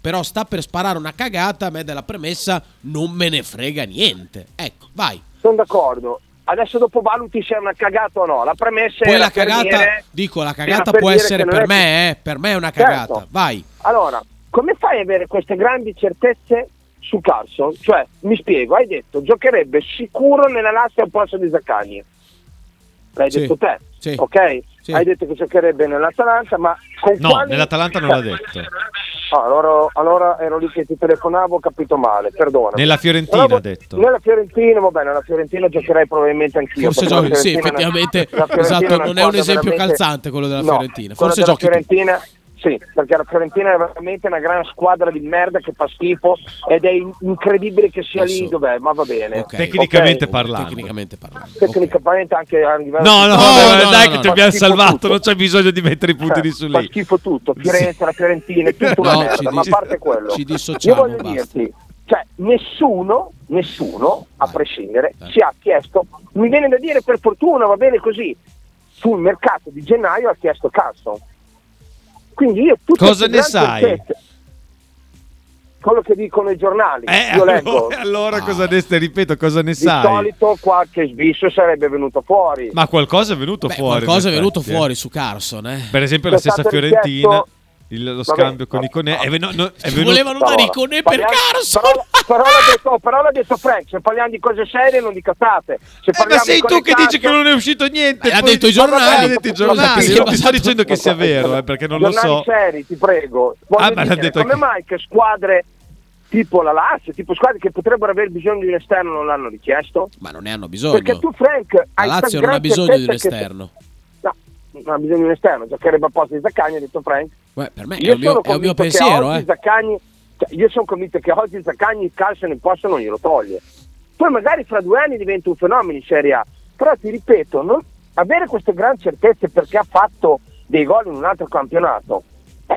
però sta per sparare una cagata, a me della premessa non me ne frega niente. Ecco, vai. Sono d'accordo. Adesso dopo valuti se è una cagata o no. La premessa Poi era la cagata, dire- dico, la cagata può essere per è me, eh. Per me è una cagata. Certo. Vai. Allora, come fai ad avere queste grandi certezze su Carson? Cioè, mi spiego, hai detto giocherebbe sicuro nella Lazio al posto di Zaccagni. L'hai Sì. detto te, Sì. ok? Sì. Hai detto che giocherebbe nell'Atalanta, ma con No, quali- nell'Atalanta non l'ha detto. ah, allora, allora ero lì che ti telefonavo, ho capito male, perdona. Nella Fiorentina Però- ha detto. Nella Fiorentina, va bene, nella Fiorentina giocherei probabilmente anch'io. Forse giochi, sì, Fiorentina effettivamente, Fiorentina esatto, non è un esempio veramente- calzante quello della No, Fiorentina. Forse giochi tu. Sì, perché la Fiorentina è veramente una gran squadra di merda che fa schifo ed è in- incredibile che sia lì Adesso- dov'è, ma va bene. Ok. Tecnicamente Ok. parlando. Tecnicamente parlando. Tecnicamente anche a livello No, no, No, vabbè, no, dai, no, che no, ti fa abbiamo salvato. tutto. Non c'è bisogno di mettere i puntini Cioè, su fa lì. schifo tutto, Firenze, la Fiorentina, è tutta una No, merda, ma a parte quello. ci Io dissociamo, voglio basta. dirti, cioè, nessuno, nessuno, a prescindere, ci ha chiesto, mi viene da dire per fortuna, va bene così, sul mercato di gennaio ha chiesto Carson. Quindi io tutte Cosa ne sai? Quello che dicono i giornali, Eh, io leggo. allora, [LAUGHS] allora Ah. cosa ne stai, ripeto, cosa ne Di sai? solito qualche sbisso sarebbe venuto fuori. Ma qualcosa è venuto Beh, fuori. qualcosa è venuto eh. fuori su Carson, eh. Per esempio la C'è stessa stato Fiorentina, richiesto- il- lo Vabbè, scambio con no, Iconè. È, ven- no, è Ci venuto... volevano dare Iconè per Carson. Però, però l'ha detto, detto Frank, se parliamo di cose serie non di cazzate. Se Eh, ma sei di tu che dici che non è uscito niente. Eh, ha detto i giornali. L'ha detto i giornali. Non ti sto dicendo che sia vero, eh, perché non lo so. seri, ti prego. Voglio Ah, ma l'ha detto come mai che squadre tipo la Lazio, tipo squadre che potrebbero aver bisogno di un esterno non l'hanno richiesto? Ma non ne hanno bisogno. Perché tu Frank La hai Lazio sta non ha bisogno di un che- esterno. No, non ha bisogno di un esterno, giocherebbe a posto di Zaccagni, ha detto Frank. Beh, per me è Io un mio, è un mio pensiero, eh. Zaccagni, cioè, io sono convinto che oggi Zaccagni il calcio nel posto non glielo toglie. Poi magari fra due anni diventa un fenomeno in Serie A. Però ti ripeto, non- avere queste gran certezze perché ha fatto dei gol in un altro campionato,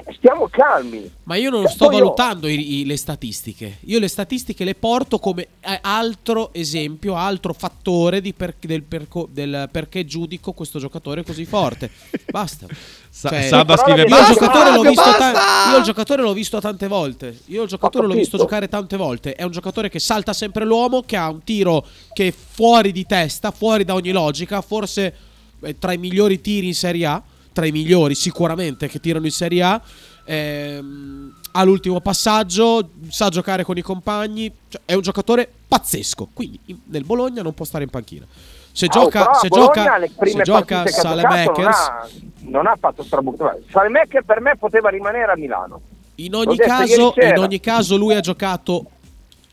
eh, stiamo calmi. Ma io non Cioè, sto poi io- valutando i- i- le statistiche. Io le statistiche le porto come eh, altro esempio, altro fattore di per- del, perco- del perché giudico questo giocatore così forte. [LAUGHS] Basta. Sa- Cioè, Saba scrive Io il, Basta, giocatore l'ho visto ta- io il giocatore l'ho visto tante volte. Io il giocatore Ho l'ho visto giocare tante volte. È un giocatore che salta sempre l'uomo, che ha un tiro che è fuori di testa, fuori da ogni logica. Forse eh, tra i migliori tiri in Serie A. Tra i migliori, sicuramente, che tirano in Serie A. Ehm, ha l'ultimo passaggio, sa giocare con i compagni. Cioè, è un giocatore pazzesco. Quindi in- nel Bologna non può stare in panchina. Se Ah, gioca, se Bologna, gioca, se gioca Salemakers. non ha, non ha fatto strabuttare. Salemaker per me poteva rimanere a Milano. In ogni, caso, in ogni caso lui ha giocato,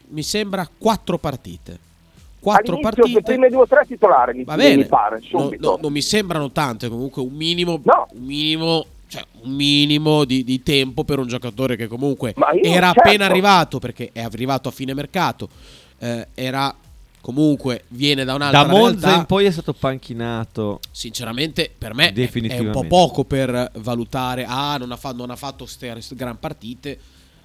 mi sembra, quattro partite. Quattro partite. le prime due o tre titolari mi, Va bene, mi pare, No, no, non mi sembrano tante, comunque un minimo, No. un minimo, cioè, un minimo di, di tempo per un giocatore che comunque era certo. appena arrivato, perché è arrivato a fine mercato, eh, era comunque, viene da un'altra Da Monza realtà. in poi è stato panchinato. Sinceramente, per me è- è un po' poco per valutare. Ah, non ha, fa- non ha fatto queste gran partite.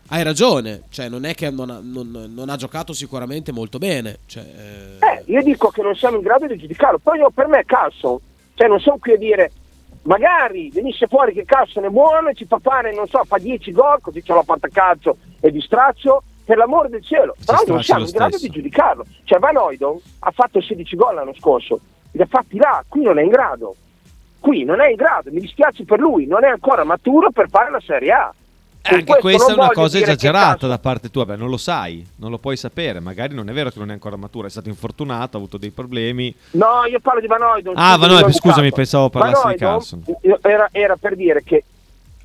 Hai ragione, cioè non è che non ha, non- non ha giocato sicuramente molto bene. Cioè, eh, Eh, io dico che non siamo in grado di giudicarlo. Poi io, per me Carson, cioè non sono qui a dire magari venisse fuori che Carson è buono e ci fa fare, non so, fa 10 gol, così c'è la pantacalcio e di straccio, per l'amore del cielo. Però non siamo in grado di giudicarlo. Cioè Van Oydon ha fatto 16 gol l'anno scorso, li ha fatti là, qui non è in grado. Qui non è in grado, mi dispiace per lui, non è ancora maturo per fare la Serie A. Eh, Anche questo questa è una cosa esagerata da parte tua. Beh, non lo sai, non lo puoi sapere. Magari non è vero che non è ancora matura. È stato infortunato, ha avuto dei problemi. No, io parlo di Van Oydon. Ah, scusa, Van Oydon, mi ho scusami, pensavo parlassi Van di Carson. Era, era per dire che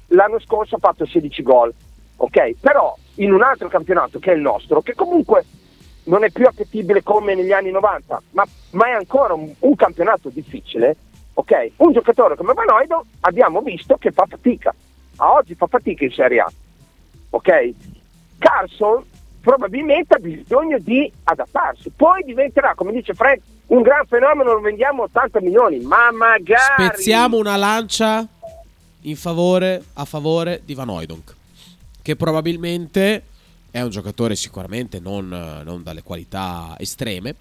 l'anno scorso ha fatto 16 gol, ok? Però in un altro campionato che è il nostro, che comunque non è più appetibile come negli anni 90, ma, ma è ancora un, un campionato difficile, Ok? Un giocatore come Van Oido abbiamo visto che fa fatica. A oggi fa fatica in Serie A. Ok? Carson probabilmente ha bisogno di adattarsi. Poi diventerà, come dice Frank, un gran fenomeno, lo vendiamo 80 milioni, ma magari... Spezziamo una lancia in favore, a favore di Van Oydonk, che probabilmente è un giocatore sicuramente non, non dalle qualità estreme,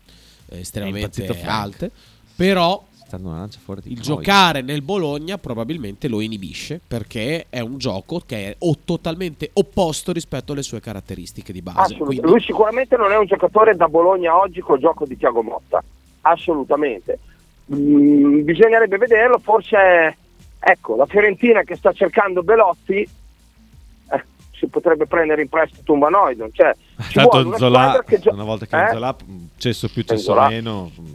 eh, estremamente alte, però Stanno una lancia fuori di il Croy. giocare nel Bologna probabilmente lo inibisce perché è un gioco che è o- totalmente opposto rispetto alle sue caratteristiche di base. Quindi- Lui sicuramente non è un giocatore da Bologna oggi col gioco di Tiago Motta, assolutamente. Mm, bisognerebbe vederlo, forse ecco, la Fiorentina che sta cercando Belotti eh, si potrebbe prendere in prestito un Vanoidon, cioè ci vuole Tanto una Zola, che gio- una volta che eh? Zola cesso più cesso meno, mm,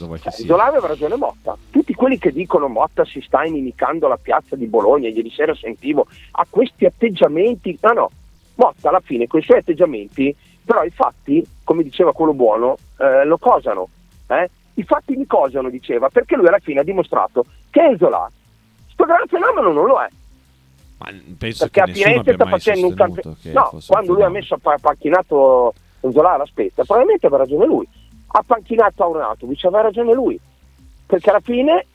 cosa vuoi che sia? Zola aveva ragione Motta. Tutti quelli che dicono Motta si sta inimicando la piazza di Bologna, ieri sera sentivo, ha questi atteggiamenti. No, no, Motta alla fine con i suoi atteggiamenti, però i fatti, come diceva quello buono, eh, lo cosano. eh? I fatti mi cosano, diceva, perché lui alla fine ha dimostrato che Zola, sto gran fenomeno non lo è. Ma penso Perché a che nessuno Firenze sta facendo un campionato. No, quando lui ha messo a pa- panchinato Zola alla spezza, probabilmente aveva ragione lui. Ha panchinato Arnautovic, aveva ragione lui. Perché alla fine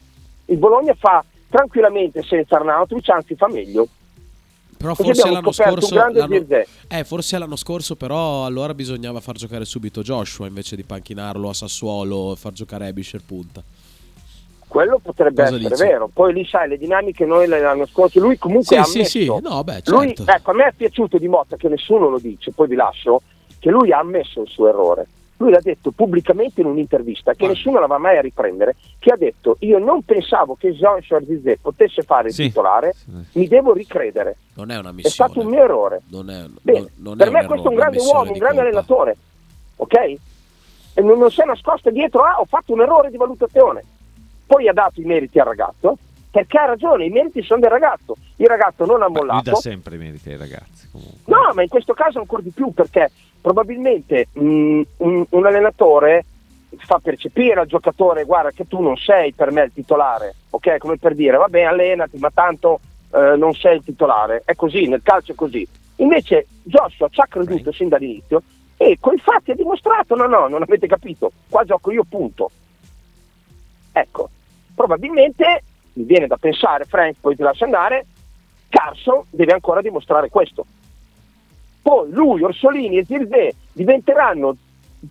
il Bologna fa tranquillamente senza Arnautovic, anzi fa meglio. Però forse l'anno scorso l'anno- eh, forse l'anno scorso però allora bisognava far giocare subito Joshua invece di panchinarlo a Sassuolo e far giocare Ebisher punta. Quello potrebbe Cosa essere dici? vero. Poi lì sai le dinamiche noi l'anno scorso, lui comunque Sì, ha ammesso. sì. No, beh, Lui, certo. ecco, a me è piaciuto di Motta che nessuno lo dice, poi vi lascio, che lui ha ammesso il suo errore. Lui l'ha detto pubblicamente in un'intervista che nessuno l'aveva mai a riprendere, che ha detto io non pensavo che Joshua Zizé potesse fare il Sì. titolare, mi devo ricredere. Non è una È missione. stato un mio errore. Non è, Bene, non- non per è me un questo è un errore, grande uomo, un grande colpa. allenatore, ok? E non, non si è nascosto dietro, ah, ho fatto un errore di valutazione. Poi ha dato i meriti al ragazzo, perché ha ragione, i meriti sono del ragazzo. Il ragazzo non ha Lui mollato. dà sempre i meriti ai ragazzi. Comunque. No, ma in questo caso ancora di più perché probabilmente mh, un, un allenatore fa percepire al giocatore guarda che tu non sei per me il titolare, ok? Come per dire vabbè allenati ma tanto eh, non sei il titolare, è così, nel calcio è così. Invece Joshua ci ha creduto sin dall'inizio e con i fatti ha dimostrato no no, non avete capito, qua gioco io punto. Ecco, probabilmente mi viene da pensare, Frank, poi ti lascio andare, Carson deve ancora dimostrare questo. Poi lui, Orsolini e Zirze diventeranno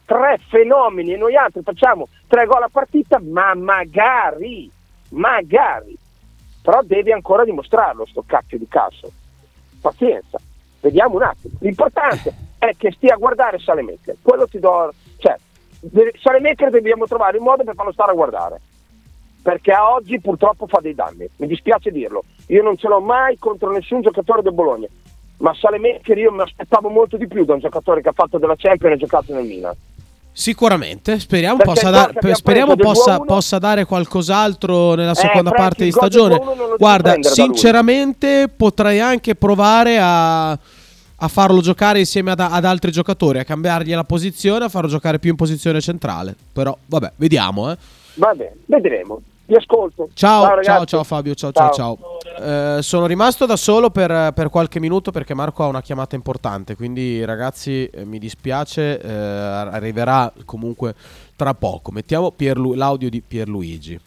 tre fenomeni e noi altri facciamo tre gol a partita, ma magari, magari, però deve ancora dimostrarlo sto cacchio di Carson. Pazienza, vediamo un attimo. L'importante è che stia a guardare Salemaker, quello ti do, cioè, Salemaker dobbiamo trovare un modo per farlo stare a guardare perché a oggi purtroppo fa dei danni. Mi dispiace dirlo. Io non ce l'ho mai contro nessun giocatore del Bologna. Ma Salemaker io mi aspettavo molto di più da un giocatore che ha fatto della Champions e ha giocato nel Milan. Sicuramente, speriamo, possa, dar- speriamo possa, 2-1 possa dare qualcos'altro nella Eh, seconda Frank, parte di stagione. 2-1 non lo devi Guarda, sinceramente potrei anche provare a, a farlo giocare insieme ad, ad altri giocatori, a cambiargli la posizione, a farlo giocare più in posizione centrale. Però, vabbè, vediamo. Eh. Va bene, vedremo. Vi ascolto. Ciao, ciao, ragazzi. ciao, Fabio, ciao, ciao, ciao. Eh, sono rimasto da solo per, per qualche minuto perché Marco ha una chiamata importante, quindi ragazzi eh, mi dispiace, eh, arriverà comunque tra poco. Mettiamo Pierlu- l'audio di Pierluigi.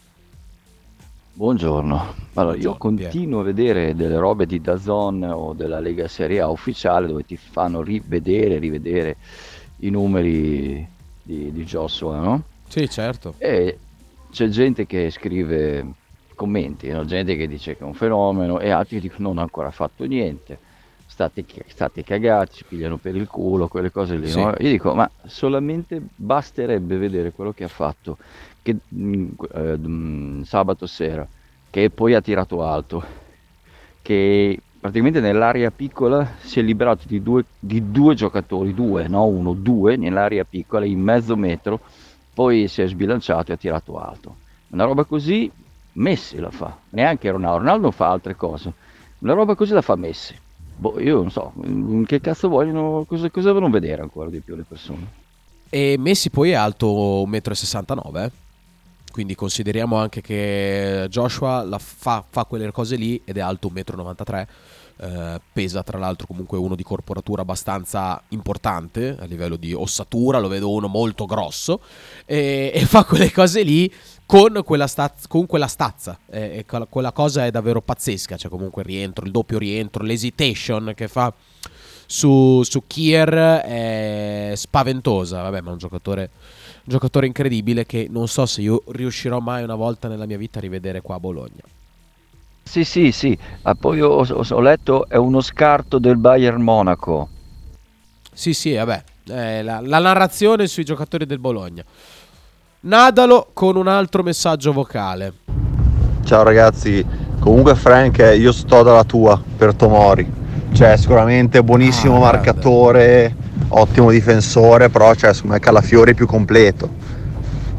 Buongiorno. Allora, io Buongiorno, Pier. continuo a vedere delle robe di Dazon o della Lega Serie A ufficiale dove ti fanno rivedere, rivedere i numeri di, di Joshua, no? Sì, certo. E c'è gente che scrive commenti, no? gente che dice che è un fenomeno e altri che dicono non ha ancora fatto niente, state, state cagati, ci pigliano per il culo, quelle cose lì. Sì. no? Io dico, ma solamente basterebbe vedere quello che ha fatto che, mh, eh, sabato sera, che poi ha tirato alto, che praticamente nell'area piccola si è liberato di due, di due giocatori, due, no uno, due nell'area piccola in mezzo metro, poi si è sbilanciato e ha tirato alto. Una roba così Messi la fa, neanche Ronaldo, Ronaldo fa altre cose, una roba così la fa Messi. Boh, io non so, che cazzo vogliono, cosa, cosa devono vedere ancora di più le persone? E Messi poi è alto 1,69 m. Eh? Quindi consideriamo anche che Joshua fa, fa quelle cose lì ed è alto 1,93 m. Eh, pesa tra l'altro comunque uno di corporatura abbastanza importante a livello di ossatura, lo vedo uno molto grosso e, e fa quelle cose lì con quella, staz- con quella stazza e, e quella- cosa è davvero pazzesca, cioè comunque il rientro, il doppio rientro, l'hesitation che fa su, su Kier è spaventosa, vabbè ma è un giocatore, giocatore incredibile che non so se io riuscirò mai una volta nella mia vita a rivedere qua a Bologna. Sì, sì, sì. Ah, poi ho, ho- ho letto è uno scarto del Bayern Monaco. Sì, sì, vabbè, eh, la, la narrazione sui giocatori del Bologna. Nadalo con un altro messaggio vocale. Ciao ragazzi, comunque Frank eh, io sto dalla tua per Tomori, cioè sicuramente buonissimo Ah, marcatore, ottimo difensore, però cioè, secondo me Calafiori più completo.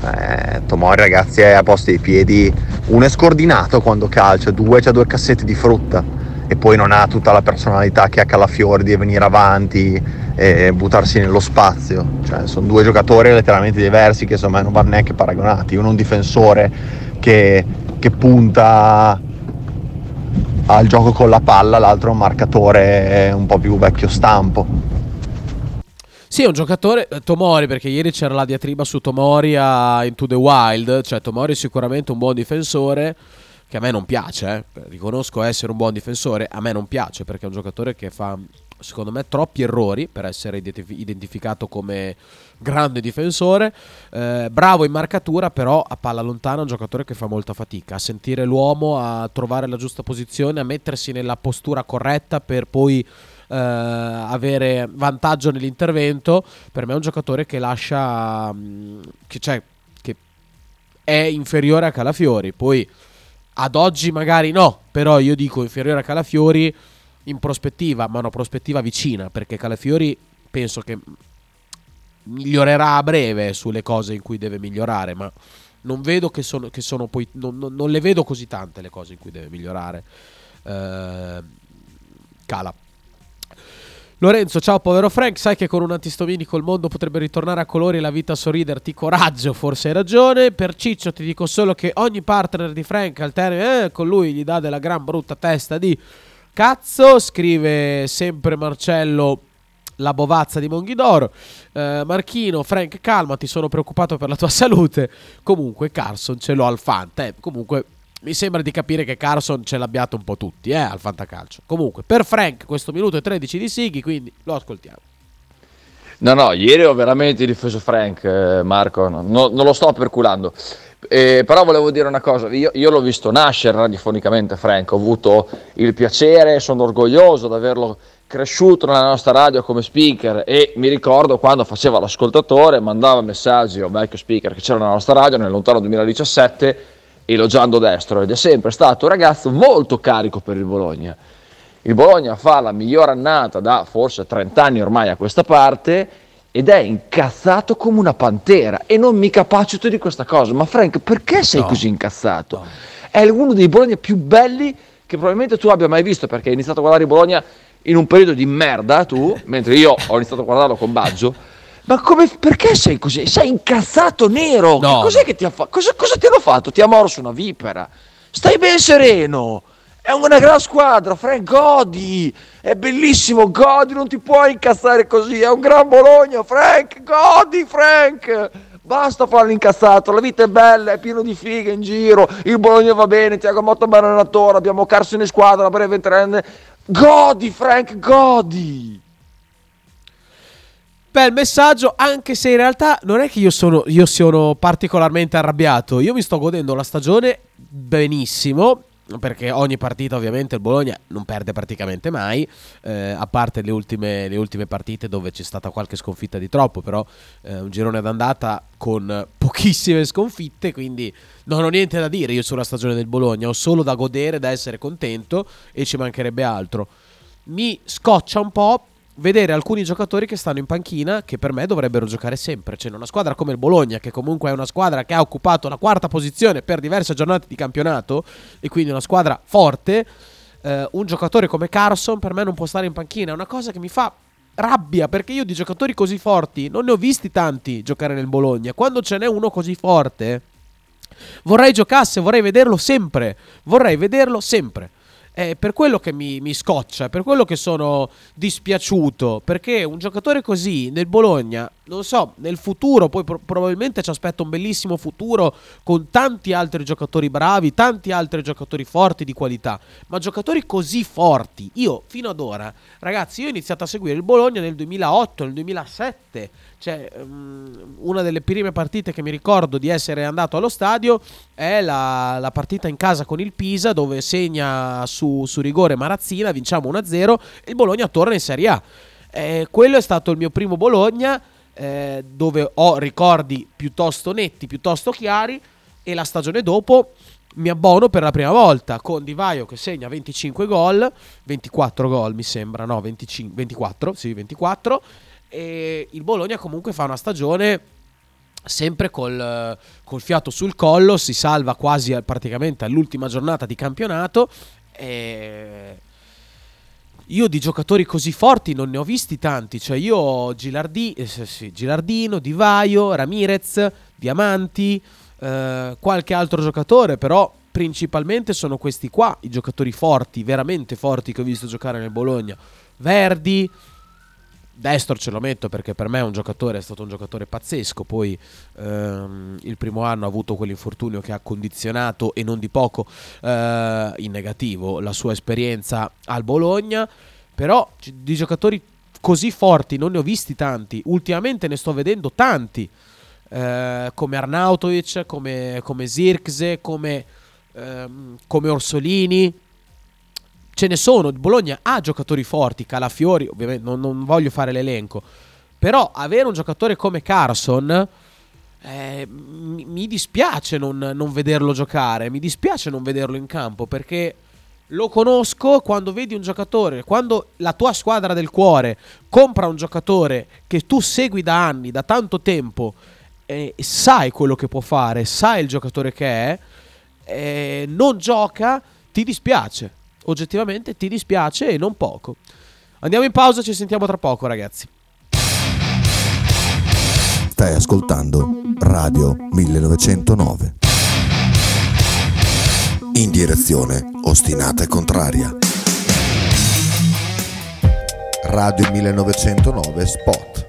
Eh, Tomori ragazzi è a posto dei piedi, uno è scordinato quando calcia, due c'ha due cassetti di frutta e poi non ha tutta la personalità che ha Calafiori di venire avanti e buttarsi nello spazio, cioè sono due giocatori letteralmente diversi che secondo non vanno neanche paragonati, uno è un difensore che, che punta al gioco con la palla, l'altro è un marcatore un po' più vecchio stampo. Sì, è un giocatore, eh, Tomori, perché ieri c'era la diatriba su Tomori a Into the Wild, cioè Tomori è sicuramente un buon difensore, che a me non piace, eh. riconosco essere un buon difensore, a me non piace perché è un giocatore che fa, secondo me, troppi errori per essere identif- identificato come grande difensore, Eh, bravo in marcatura, però a palla lontana è un giocatore che fa molta fatica, a sentire l'uomo, a trovare la giusta posizione, a mettersi nella postura corretta per poi eh, avere vantaggio nell'intervento. Per me è un giocatore che lascia, mm, che, cioè, che è inferiore a Calafiori. Poi ad oggi magari no, però io dico inferiore a Calafiori in prospettiva, ma una prospettiva vicina, perché Calafiori penso che migliorerà a breve sulle cose in cui deve migliorare, ma non vedo che sono, che sono poi non, non- non le vedo così tante le cose in cui deve migliorare. Eh, Cala. Lorenzo, ciao povero Frank, sai che con un antistominico il mondo potrebbe ritornare a colori e la vita a sorriderti, coraggio, forse hai ragione. Per Ciccio ti dico solo che ogni partner di Frank al termine eh, con lui gli dà della gran brutta testa di cazzo, scrive sempre Marcello la bovazza di Monghidoro. Eh, Marchino, Frank, calmati, sono preoccupato per la tua [LAUGHS] salute. Comunque, Carson ce l'ho al Fanta. eh. Comunque, mi sembra di capire che Carson ce l'abbiate un po' tutti, eh, al Fantacalcio. Comunque, per Frank, questo minuto e 13 di Sighi, quindi lo ascoltiamo. No, no, ieri ho veramente difeso Frank, eh, Marco, no, no- non lo sto perculando. Eh, però volevo dire una cosa, io, io l'ho visto nascere radiofonicamente Frank, ho avuto il piacere, sono orgoglioso di averlo cresciuto nella nostra radio come speaker e mi ricordo quando faceva l'ascoltatore, mandava messaggi a un vecchio speaker che c'era nella nostra radio nel lontano 2017, elogiando destro ed è sempre stato un ragazzo molto carico per il Bologna. Il Bologna fa la miglior annata da forse 30 anni ormai a questa parte ed è incazzato come una pantera e non mi capacito di questa cosa. Ma Frank, perché sei così incazzato? È uno dei Bologna più belli che probabilmente tu abbia mai visto perché hai iniziato a guardare il Bologna in un periodo di merda tu, [LAUGHS] mentre io ho iniziato a guardarlo con Baggio. Ma come, perché sei così? Sei incazzato nero! No, cos'è che ti ha fatto? Cosa, cosa ti hanno fatto? Ti ha morso una vipera? Stai ben sereno! È una gran squadra, Frank, godi! È bellissimo, godi, non ti puoi incazzare così, è un gran Bologna, Frank, godi, Frank! Basta farlo incazzato, la vita è bella, è pieno di fighe in giro, il Bologna va bene, Tiago Motta è un allenatore, abbiamo Carson in squadra, la breve trend. Godi, Frank, godi! Bel messaggio, anche se in realtà non è che io sono, io sono particolarmente arrabbiato. Io mi sto godendo la stagione benissimo. Perché ogni partita, ovviamente, il Bologna non perde praticamente mai. eh, a parte le ultime, le ultime partite dove c'è stata qualche sconfitta di troppo. Però eh, un girone d'andata con pochissime sconfitte. Quindi non ho niente da dire io sulla stagione del Bologna. Ho solo da godere, da essere contento. E ci mancherebbe altro. Mi scoccia un po' vedere alcuni giocatori che stanno in panchina che per me dovrebbero giocare sempre. C'è una squadra come il Bologna, che comunque è una squadra che ha occupato la quarta posizione per diverse giornate di campionato e quindi una squadra forte. eh, un giocatore come Carson per me non può stare in panchina. È una cosa che mi fa rabbia perché io di giocatori così forti non ne ho visti tanti giocare nel Bologna. Quando ce n'è uno così forte Vorrei giocasse, vorrei vederlo sempre. Vorrei vederlo sempre. È per quello che mi, mi scoccia, per quello che sono dispiaciuto. Perché un giocatore così nel Bologna, non so, nel futuro, poi pro- probabilmente ci aspetta un bellissimo futuro con tanti altri giocatori bravi, tanti altri giocatori forti di qualità. Ma giocatori così forti, io fino ad ora, ragazzi, io ho iniziato a seguire il Bologna nel 2008, nel 2007. Cioè, um, una delle prime partite che mi ricordo di essere andato allo stadio è la, la partita in casa con il Pisa, dove segna su, su rigore Marazzina, vinciamo 1-0 e il Bologna torna in Serie A. Eh, quello è stato il mio primo Bologna, eh, dove ho ricordi piuttosto netti, piuttosto chiari, e la stagione dopo mi abbono per la prima volta con Di Vaio che segna 25 gol, 24 gol mi sembra, no, 25, 24, sì, 24 e il Bologna comunque fa una stagione sempre col, col fiato sul collo, si salva quasi praticamente all'ultima giornata di campionato. E io di giocatori così forti non ne ho visti tanti, cioè io ho Gilardi, eh, sì, Gilardino, Di Vaio, Ramirez, Diamanti, eh, qualche altro giocatore, però principalmente sono questi qua i giocatori forti, veramente forti che ho visto giocare nel Bologna. Verdi, Destro ce lo metto perché per me è un giocatore, è stato un giocatore pazzesco. Poi ehm, il primo anno ha avuto quell'infortunio che ha condizionato e non di poco eh, in negativo la sua esperienza al Bologna. Però di giocatori così forti non ne ho visti tanti. Ultimamente ne sto vedendo tanti. Eh, come Arnautovic, come, come Zirkse, come, ehm, come Orsolini ce ne sono. Bologna ha giocatori forti, Calafiori, ovviamente non, non voglio fare l'elenco, però avere un giocatore come Carson eh, mi, dispiace non, non, vederlo giocare, mi dispiace non vederlo in campo perché lo conosco quando vedi un giocatore, quando la tua squadra del cuore compra un giocatore che tu segui da anni, da tanto tempo, e sai quello che può fare, sai il giocatore che è, eh, non gioca, ti dispiace oggettivamente ti dispiace e non poco. Andiamo in pausa, ci sentiamo tra poco ragazzi. Stai ascoltando Radio 1909. In direzione ostinata e contraria. Radio 1909 Spot.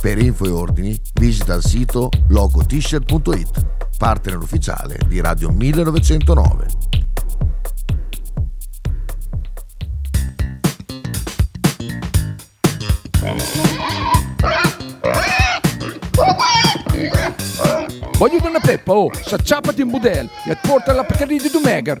Per info e ordini visita il sito logotshirt.it partner ufficiale di Radio 1909. Voglio una peppa, oh, s'acciappati in budel e porta la Pcaridi di Dumegar.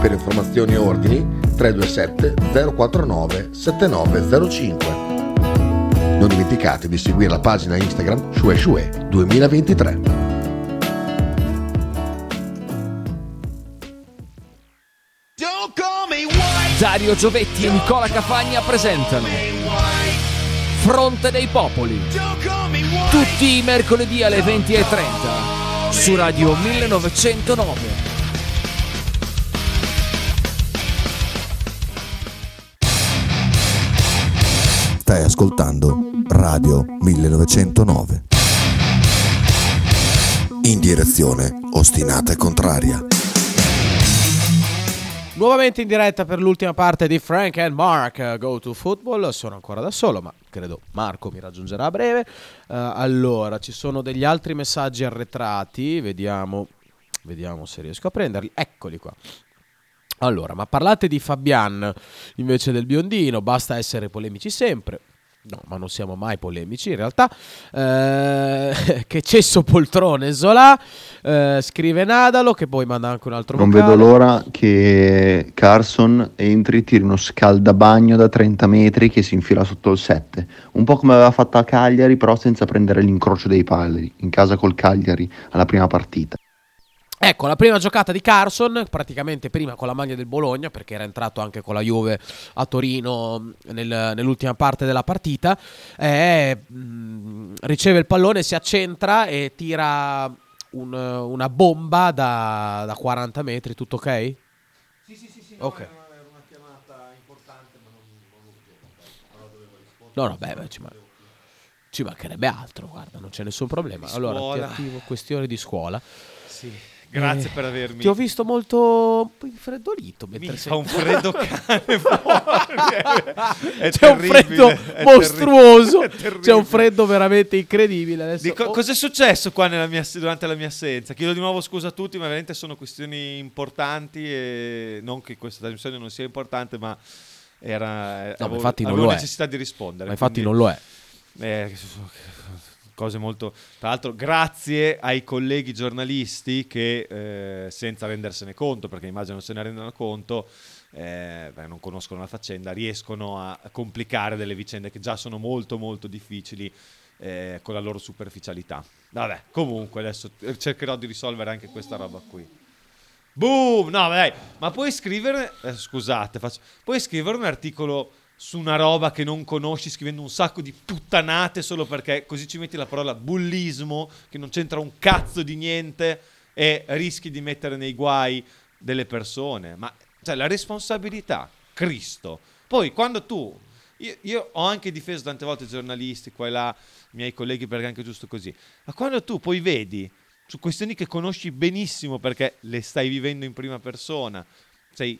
Per informazioni e ordini 327 049 7905. Non dimenticate di seguire la pagina Instagram Shue Shue 2023. Dario Giovetti e Nicola Cafagna presentano Fronte dei Popoli. Tutti i mercoledì alle 20.30 su Radio 1909. Stai ascoltando Radio 1909. In direzione ostinata e contraria. Nuovamente in diretta per l'ultima parte di Frank and Mark uh, Go to Football. Sono ancora da solo, ma credo Marco mi raggiungerà a breve. Uh, allora, ci sono degli altri messaggi arretrati. Vediamo, vediamo se riesco a prenderli. Eccoli qua. Allora, ma parlate di Fabian invece del biondino. Basta essere polemici sempre. No, ma non siamo mai polemici in realtà. Eh, [LAUGHS] che cesso poltrone Zola. Eh, scrive Nadalo che poi manda anche un altro Non vocale. vedo l'ora che Carson entri, tiri uno scaldabagno da 30 metri che si infila sotto il 7. Un po' come aveva fatto a Cagliari, però senza prendere l'incrocio dei pali. In casa col Cagliari alla prima partita. Ecco, la prima giocata di Carson, praticamente prima con la maglia del Bologna, perché era entrato anche con la Juve a Torino nel- nell'ultima parte della partita, è, mh, riceve il pallone, si accentra e tira un- una bomba da, da 40 metri, tutto ok? Sì, sì, sì, sì. Ok. era una chiamata importante, ma non, No, no, beh, beh, ci, ma- ci mancherebbe altro, guarda, non c'è nessun problema. Allora, ti attivo questione di scuola. Sì, grazie Eh, per avermi. Ti ho visto molto infreddolito. Mi fa un freddo [LAUGHS] cane fuori. [LAUGHS] È C'è un freddo è mostruoso. [LAUGHS] è. C'è un freddo veramente incredibile. Adesso, Dico, oh, Cos'è successo qua nella mia- durante la mia assenza? Chiedo di nuovo scusa a tutti, ma veramente sono questioni importanti e non che questa trasmissione non sia importante, ma era, avevo, infatti non avevo lo è. necessità di rispondere. Ma infatti non lo è. Eh, cose molto tra l'altro grazie ai colleghi giornalisti che eh, senza rendersene conto perché immagino se ne rendano conto eh, non conoscono la faccenda riescono a complicare delle vicende che già sono molto molto difficili eh, con la loro superficialità vabbè comunque adesso cercherò di risolvere anche questa roba qui Boom! No, dai, ma puoi scrivere. eh, scusate, faccio, puoi scrivere un articolo su una roba che non conosci scrivendo un sacco di puttanate solo perché così ci metti la parola bullismo che non c'entra un cazzo di niente e rischi di mettere nei guai delle persone. Ma cioè, la responsabilità, Cristo. Poi quando tu. Io, io ho anche difeso tante volte i giornalisti, qua e là, i miei colleghi, perché anche giusto così. Ma quando tu poi vedi su questioni che conosci benissimo perché le stai vivendo in prima persona, sei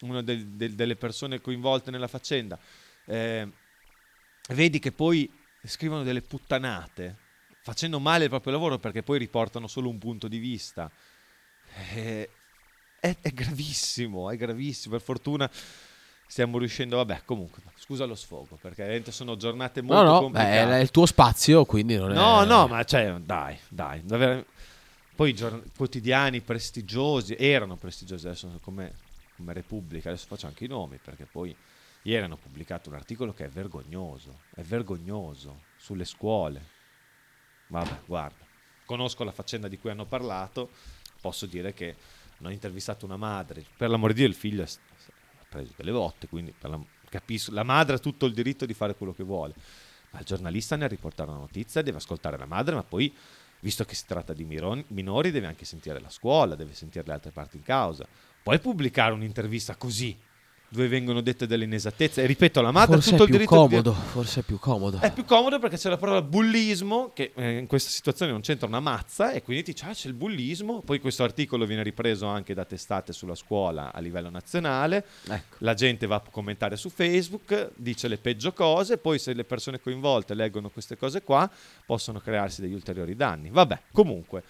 una del- del- delle persone coinvolte nella faccenda, eh, vedi che poi scrivono delle puttanate, facendo male il proprio lavoro perché poi riportano solo un punto di vista. Eh, è, è gravissimo, è gravissimo. Per fortuna stiamo riuscendo. Vabbè, comunque, scusa lo sfogo perché veramente sono giornate molto no, no, complicate. beh, è il tuo spazio, quindi non è. No, no, ma cioè, dai, dai. davvero- Poi i giorn- quotidiani prestigiosi, erano prestigiosi, adesso come, come Repubblica, adesso faccio anche i nomi, perché poi ieri hanno pubblicato un articolo che è vergognoso, è vergognoso, sulle scuole. Vabbè, guarda, conosco la faccenda di cui hanno parlato, posso dire che hanno intervistato una madre, per l'amor di Dio il figlio ha preso delle botte, quindi la, capisco, la madre ha tutto il diritto di fare quello che vuole, ma il giornalista nel riportare la notizia deve ascoltare la madre, ma poi, visto che si tratta di minori, deve anche sentire la scuola, deve sentire le altre parti in causa. Puoi pubblicare un'intervista così, dove vengono dette delle inesattezze, e ripeto, la madre Forse ha tutto il più diritto di comodo. Forse è più comodo. è più comodo perché c'è la parola bullismo, che eh, in questa situazione non c'entra una mazza, e quindi ti dice, ah, c'è il bullismo. Poi questo articolo viene ripreso anche da testate sulla scuola a livello nazionale. Ecco. La gente va a commentare su Facebook, dice le peggio cose, poi se le persone coinvolte leggono queste cose qua, possono crearsi degli ulteriori danni. Vabbè, comunque,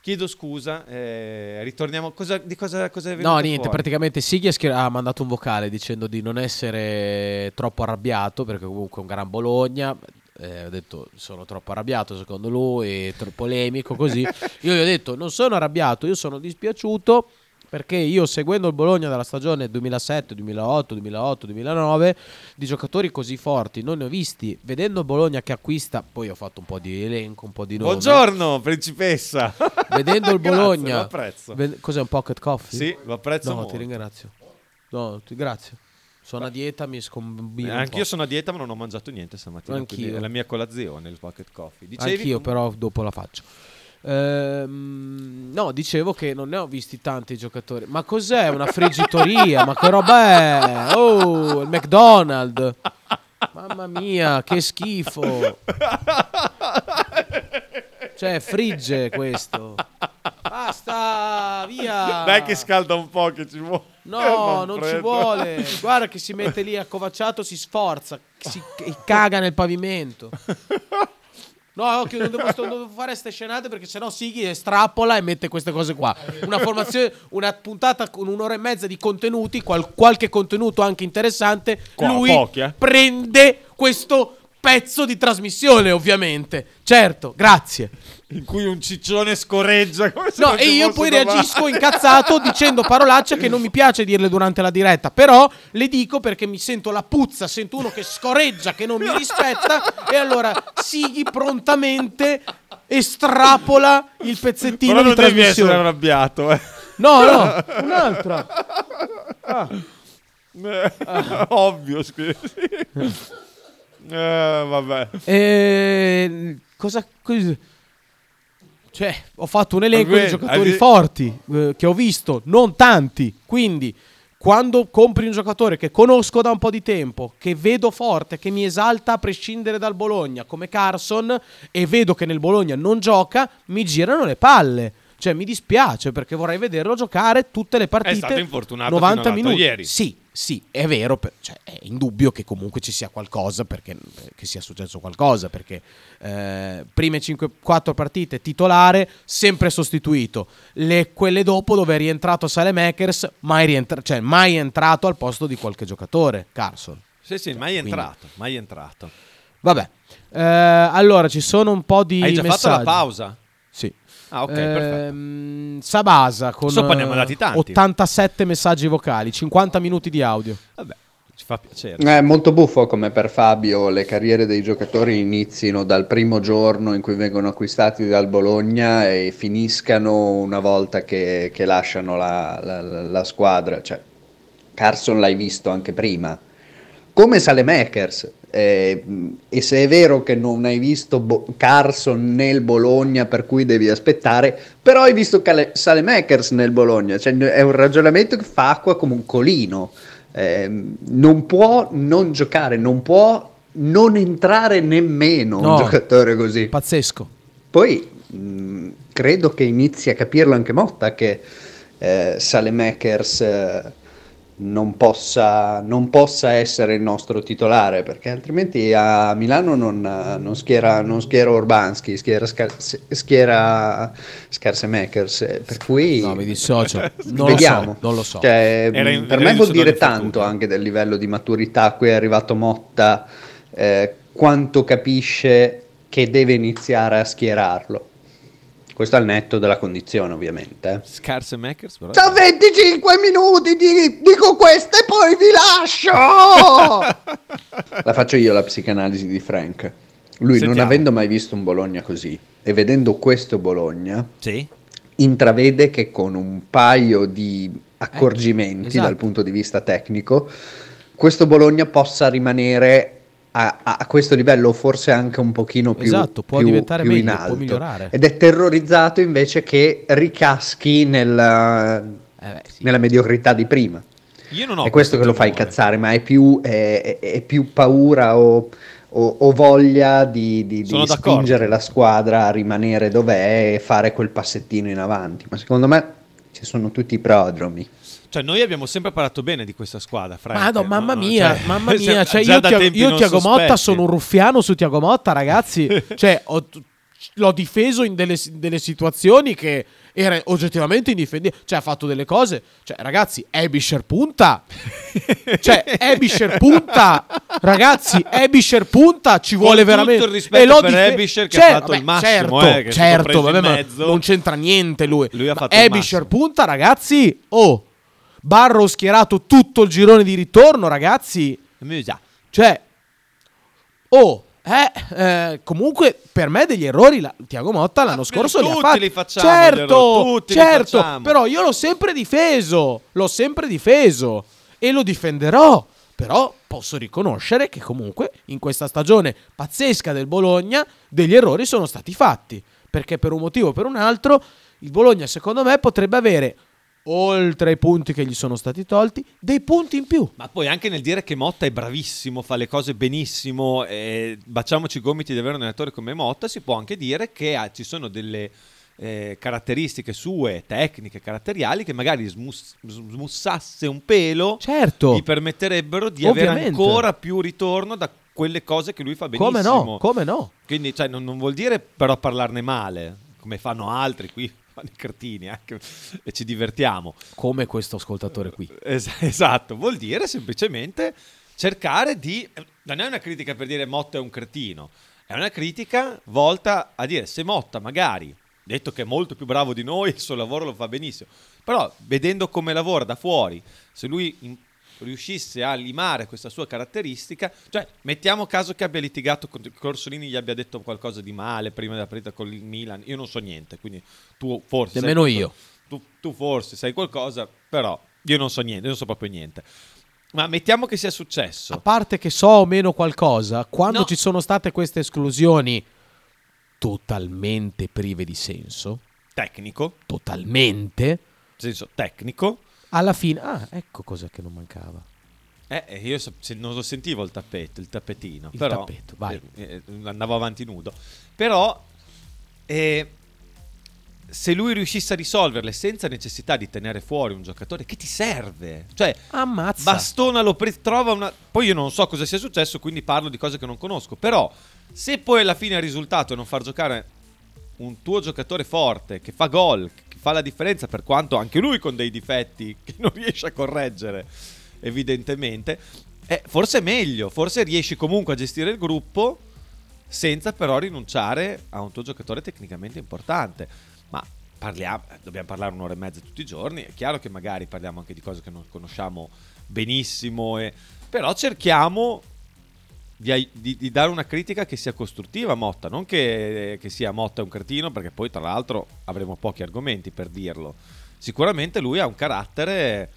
Chiedo scusa, eh, ritorniamo. Cosa, di cosa, cosa è venuto No, niente, fuori? praticamente Sighi ha mandato un vocale dicendo di non essere troppo arrabbiato perché comunque è un gran Bologna. Eh, ho detto sono troppo arrabbiato secondo lui, troppo polemico così. [LAUGHS] Io gli ho detto non sono arrabbiato, io sono dispiaciuto perché io seguendo il Bologna dalla stagione 2007, 2008, 2008, 2009 di giocatori così forti non ne ho visti. Vedendo il Bologna che acquista, poi ho fatto un po' di elenco, un po' di nomi. Buongiorno, principessa. Vedendo il [LAUGHS] Grazie, Bologna, lo apprezzo. Ve- cos'è un pocket coffee? Sì, lo apprezzo No, molto. ti ringrazio. No, ti- grazie. Sono a dieta, mi scombino. Eh, anch'io sono a dieta, ma non ho mangiato niente stamattina. Anch'io. È la mia colazione, il pocket coffee. Dicevi Anch'io, però, dopo la faccio. Ehm, no, dicevo che non ne ho visti tanti giocatori. Ma cos'è una friggitoria? Ma che roba è? Oh, il McDonald's. Mamma mia, che schifo. Cioè, frigge questo. Basta, via. Dai che scalda un po' che ci vuole. No, [LAUGHS] non ci freddo. vuole. Guarda che si mette lì accovacciato, si sforza, si caga nel pavimento. No, occhio, non devo, non devo fare ste scenate perché sennò Sighi strappola e mette queste cose qua. Una formazione, una puntata con un'ora e mezza di contenuti, qual- qualche contenuto anche interessante. Qua, lui pochi, eh. prende questo pezzo di trasmissione, ovviamente. Certo, grazie. In cui un ciccione scorreggia. come se No, e io poi domani. reagisco incazzato dicendo parolacce che non mi piace dirle durante la diretta. Però le dico perché mi sento la puzza, sento uno che scoreggia, che non mi rispetta. e allora Sighi prontamente estrapola il pezzettino Però di non devi essere trasmissione. arrabbiato, eh. No, no, [LAUGHS] un'altra. Ah. Eh, [LAUGHS] Ovvio, scusi. [LAUGHS] Eh, vabbè. E cosa, cosa- Cioè, ho fatto un elenco Vabbè, di giocatori hai- forti eh, che ho visto, non tanti. Quindi, quando compri un giocatore che conosco da un po' di tempo, che vedo forte, che mi esalta a prescindere dal Bologna, come Carson, e vedo che nel Bologna non gioca, mi girano le palle. Cioè, mi dispiace perché vorrei vederlo giocare tutte le partite. stato infortunato 90 fino all'altro minuti. ieri. Sì, sì, è vero, cioè, è indubbio che comunque ci sia qualcosa, perché, che sia successo qualcosa, perché eh, prime 5, 4 partite titolare, sempre sostituito. Le- quelle dopo dove è rientrato Salemakers, mai, rientra- cioè, mai entrato al posto di qualche giocatore, Carson. Sì, sì, mai Quindi- entrato, mai entrato. Vabbè, Eh, allora ci sono un po' di Hai già messaggi. fatto la pausa? Ah, ok, perfetto. Ehm, Sabasa con mandati eh, tanti. 87 messaggi vocali, 50 minuti di audio. Vabbè, ci fa piacere. È molto buffo come per Fabio le carriere dei giocatori inizino dal primo giorno in cui vengono acquistati dal Bologna e finiscano una volta che, che lasciano la, la- la- la squadra. Cioè, Carson l'hai visto anche prima. Come Salemakers. Eh, e se è vero che non hai visto Bo- Carson nel Bologna per cui devi aspettare, però hai visto Cale- Salemakers nel Bologna. Cioè, è un ragionamento che fa acqua come un colino. Ehm, non può non giocare, non può non entrare nemmeno No. un giocatore così. Pazzesco. Poi mh, credo che inizi a capirlo anche Motta che eh, Salemakers eh, non, possa, non possa essere il nostro titolare perché altrimenti a Milano non, non schiera, non schiera Urbanski, schiera, Scar- schiera Scarsemakers. Per cui No, mi dissocio. [LAUGHS] Non lo vediamo. so, non lo so. Cioè, in- per me vuol dire tanto anche del livello di maturità a cui è arrivato Motta, eh, quanto capisce che deve iniziare a schierarlo. Questo al netto della condizione, ovviamente. eh. Scarse Makers, però. Da 25 minuti di- dico questo e poi vi lascio! [LAUGHS] la faccio io la psicanalisi di Frank. Lui, non Sentiamo. avendo mai visto un Bologna così e vedendo questo Bologna, Sì. intravede che con un paio di accorgimenti esatto. dal punto di vista tecnico, questo Bologna possa rimanere a, a- questo livello, forse anche un pochino più, Esatto, può più- diventare più meglio, in può alto. migliorare. Ed è terrorizzato invece che ricaschi nel- nella mediocrità di prima. Io non ho è questo che lo fa incazzare, ma è più, è- è- più paura o, o- o voglia di, di- di spingere la squadra a rimanere dov'è e fare quel passettino in avanti. Ma secondo me ci sono tutti i prodromi. Cioè, noi abbiamo sempre parlato bene di questa squadra, Frank. Ma no, [LAUGHS] mamma mia, Cioè, mamma mia, cioè io, io Tiago Motta sono un ruffiano su Tiago Motta, ragazzi. [LAUGHS] cioè, ho l'ho difeso in delle, delle situazioni che era oggettivamente indifendibile. Cioè, ha fatto delle cose. Cioè, ragazzi, Ebisher punta. [LAUGHS] cioè, Ebisher punta. Ragazzi, Ebisher punta. Ci vuole tutto veramente. il rispetto E l'ho per dife- Ebisher che ha Cioè, fatto il vabbè, massimo, Certo, eh, certo, in vabbè, non c'entra niente lui. Lui ha fatto il Ebisher punta, ragazzi. Oh, Barrow schierato tutto il girone di ritorno, ragazzi. Cioè, oh, eh, eh, comunque per me degli errori la, Tiago Motta l'anno scorso li ha fatti. li facciamo, certo, errori, certo, facciamo. però io l'ho sempre difeso, l'ho sempre difeso e lo difenderò. Però posso riconoscere che comunque in questa stagione pazzesca del Bologna degli errori sono stati fatti, perché per un motivo o per un altro il Bologna secondo me potrebbe avere oltre ai punti che gli sono stati tolti, dei punti in più. Ma poi anche nel dire che Motta è bravissimo, fa le cose benissimo, e baciamoci i gomiti di avere un allenatore come Motta, si può anche dire che ha- ci sono delle eh, caratteristiche sue, tecniche, caratteriali, che magari smus- smussasse un pelo, Certo. gli permetterebbero di avere Ovviamente. ancora più ritorno da quelle cose che lui fa benissimo. Come no? Come no? Quindi cioè, non, non vuol dire però parlarne male, come fanno altri qui, fanno i cretini anche, e ci divertiamo. Come questo ascoltatore qui. Es- esatto, vuol dire semplicemente cercare di... Non è una critica per dire Motta è un cretino, è una critica volta a dire se Motta magari, detto che è molto più bravo di noi, il suo lavoro lo fa benissimo, però vedendo come lavora da fuori, se lui riuscisse a limare questa sua caratteristica, cioè mettiamo caso che abbia litigato con Corsolini, gli abbia detto qualcosa di male prima della partita con il Milan, io non so niente, quindi tu forse... Nemmeno io. Tu, tu forse sai qualcosa, però io non so niente, io non so proprio niente. Ma mettiamo che sia successo. A parte che so o meno qualcosa, quando No. ci sono state queste esclusioni totalmente prive di senso, Tecnico, totalmente, senso tecnico, alla fine... Ah, ecco cos'è che non mancava. eh, eh, io so- non lo sentivo il tappeto, il tappetino, Il però tappeto, vai. eh, eh, andavo avanti nudo. Però eh, se lui riuscisse a risolverle senza necessità di tenere fuori un giocatore che ti serve, cioè Ammazza. Bastona lo pre- trova una. Poi io non so cosa sia successo, quindi parlo di cose che non conosco. Però, se poi alla fine il risultato è non far giocare un tuo giocatore forte che fa gol, fa la differenza, per quanto anche lui con dei difetti [LAUGHS] che non riesce a correggere, evidentemente, eh, forse è meglio. Forse riesci comunque a gestire il gruppo senza però rinunciare a un tuo giocatore tecnicamente importante. Ma parliamo, dobbiamo parlare un'ora e mezza tutti i giorni. È chiaro che magari parliamo anche di cose che non conosciamo benissimo, e- però cerchiamo di, di- di dare una critica che sia costruttiva a Motta, non che, che sia Motta un cretino, perché poi tra l'altro avremo pochi argomenti per dirlo. Sicuramente lui ha un carattere